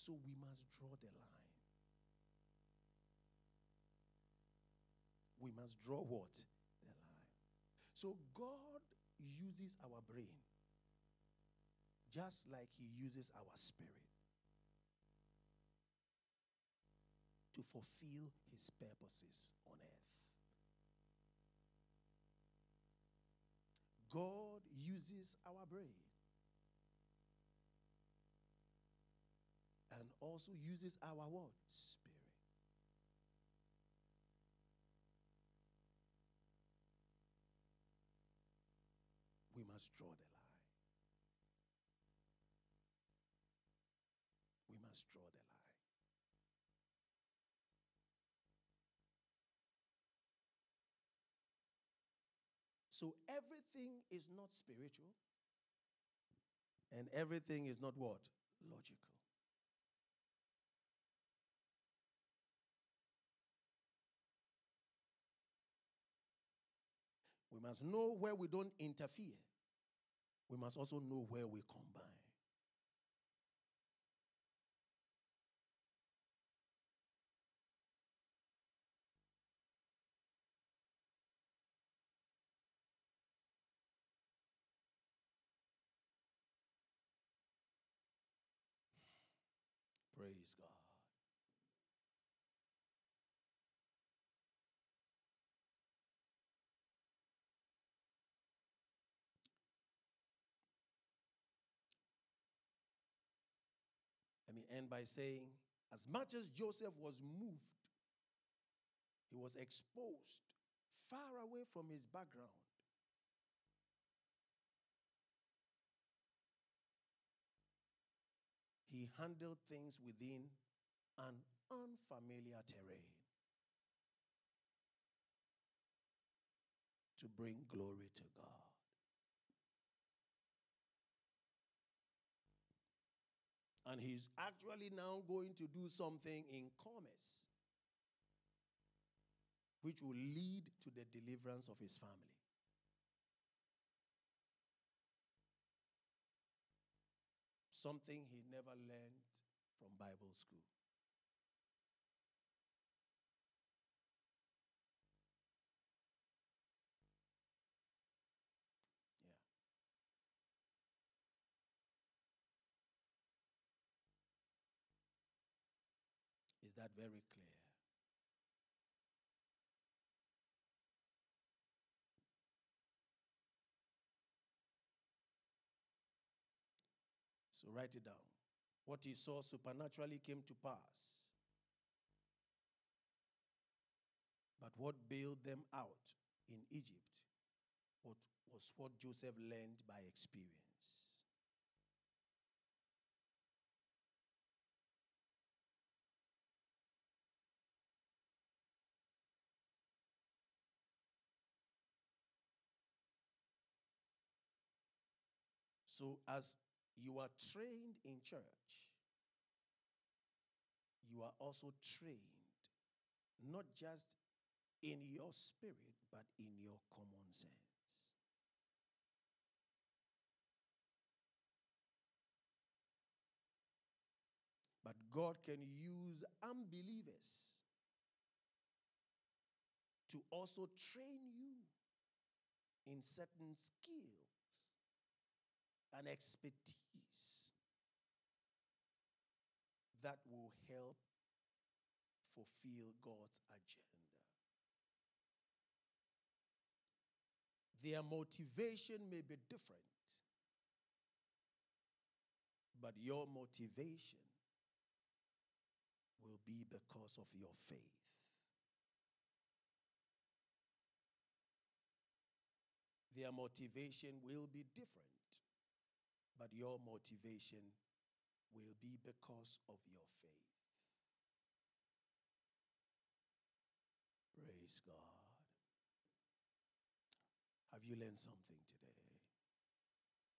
So we must draw the line. We must draw what? The line. So God uses our brain just like He uses our spirit to fulfill His purposes on earth. God uses our brain also uses our word, Spirit. We must draw the line. We must draw the line. So everything is not spiritual, and everything is not what? Logical. We must know where we don't interfere. We must also know where we combine. Praise God. Let me end by saying, as much as Joseph was moved, he was exposed far away from his background. He handled things within an unfamiliar terrain to bring glory to God. And he's actually now going to do something in commerce, which will lead to the deliverance of his family. Something he never learned from Bible school. Very clear? So write it down. What he saw supernaturally came to pass. But what bailed them out in Egypt what was what Joseph learned by experience. So, as you are trained in church, you are also trained not just in your spirit, but in your common sense. But God can use unbelievers to also train you in certain skills and expertise that will help fulfill God's agenda. Their motivation may be different, but your motivation will be because of your faith. Their motivation will be different, but your motivation will be because of your faith. Praise God. Have you learned something?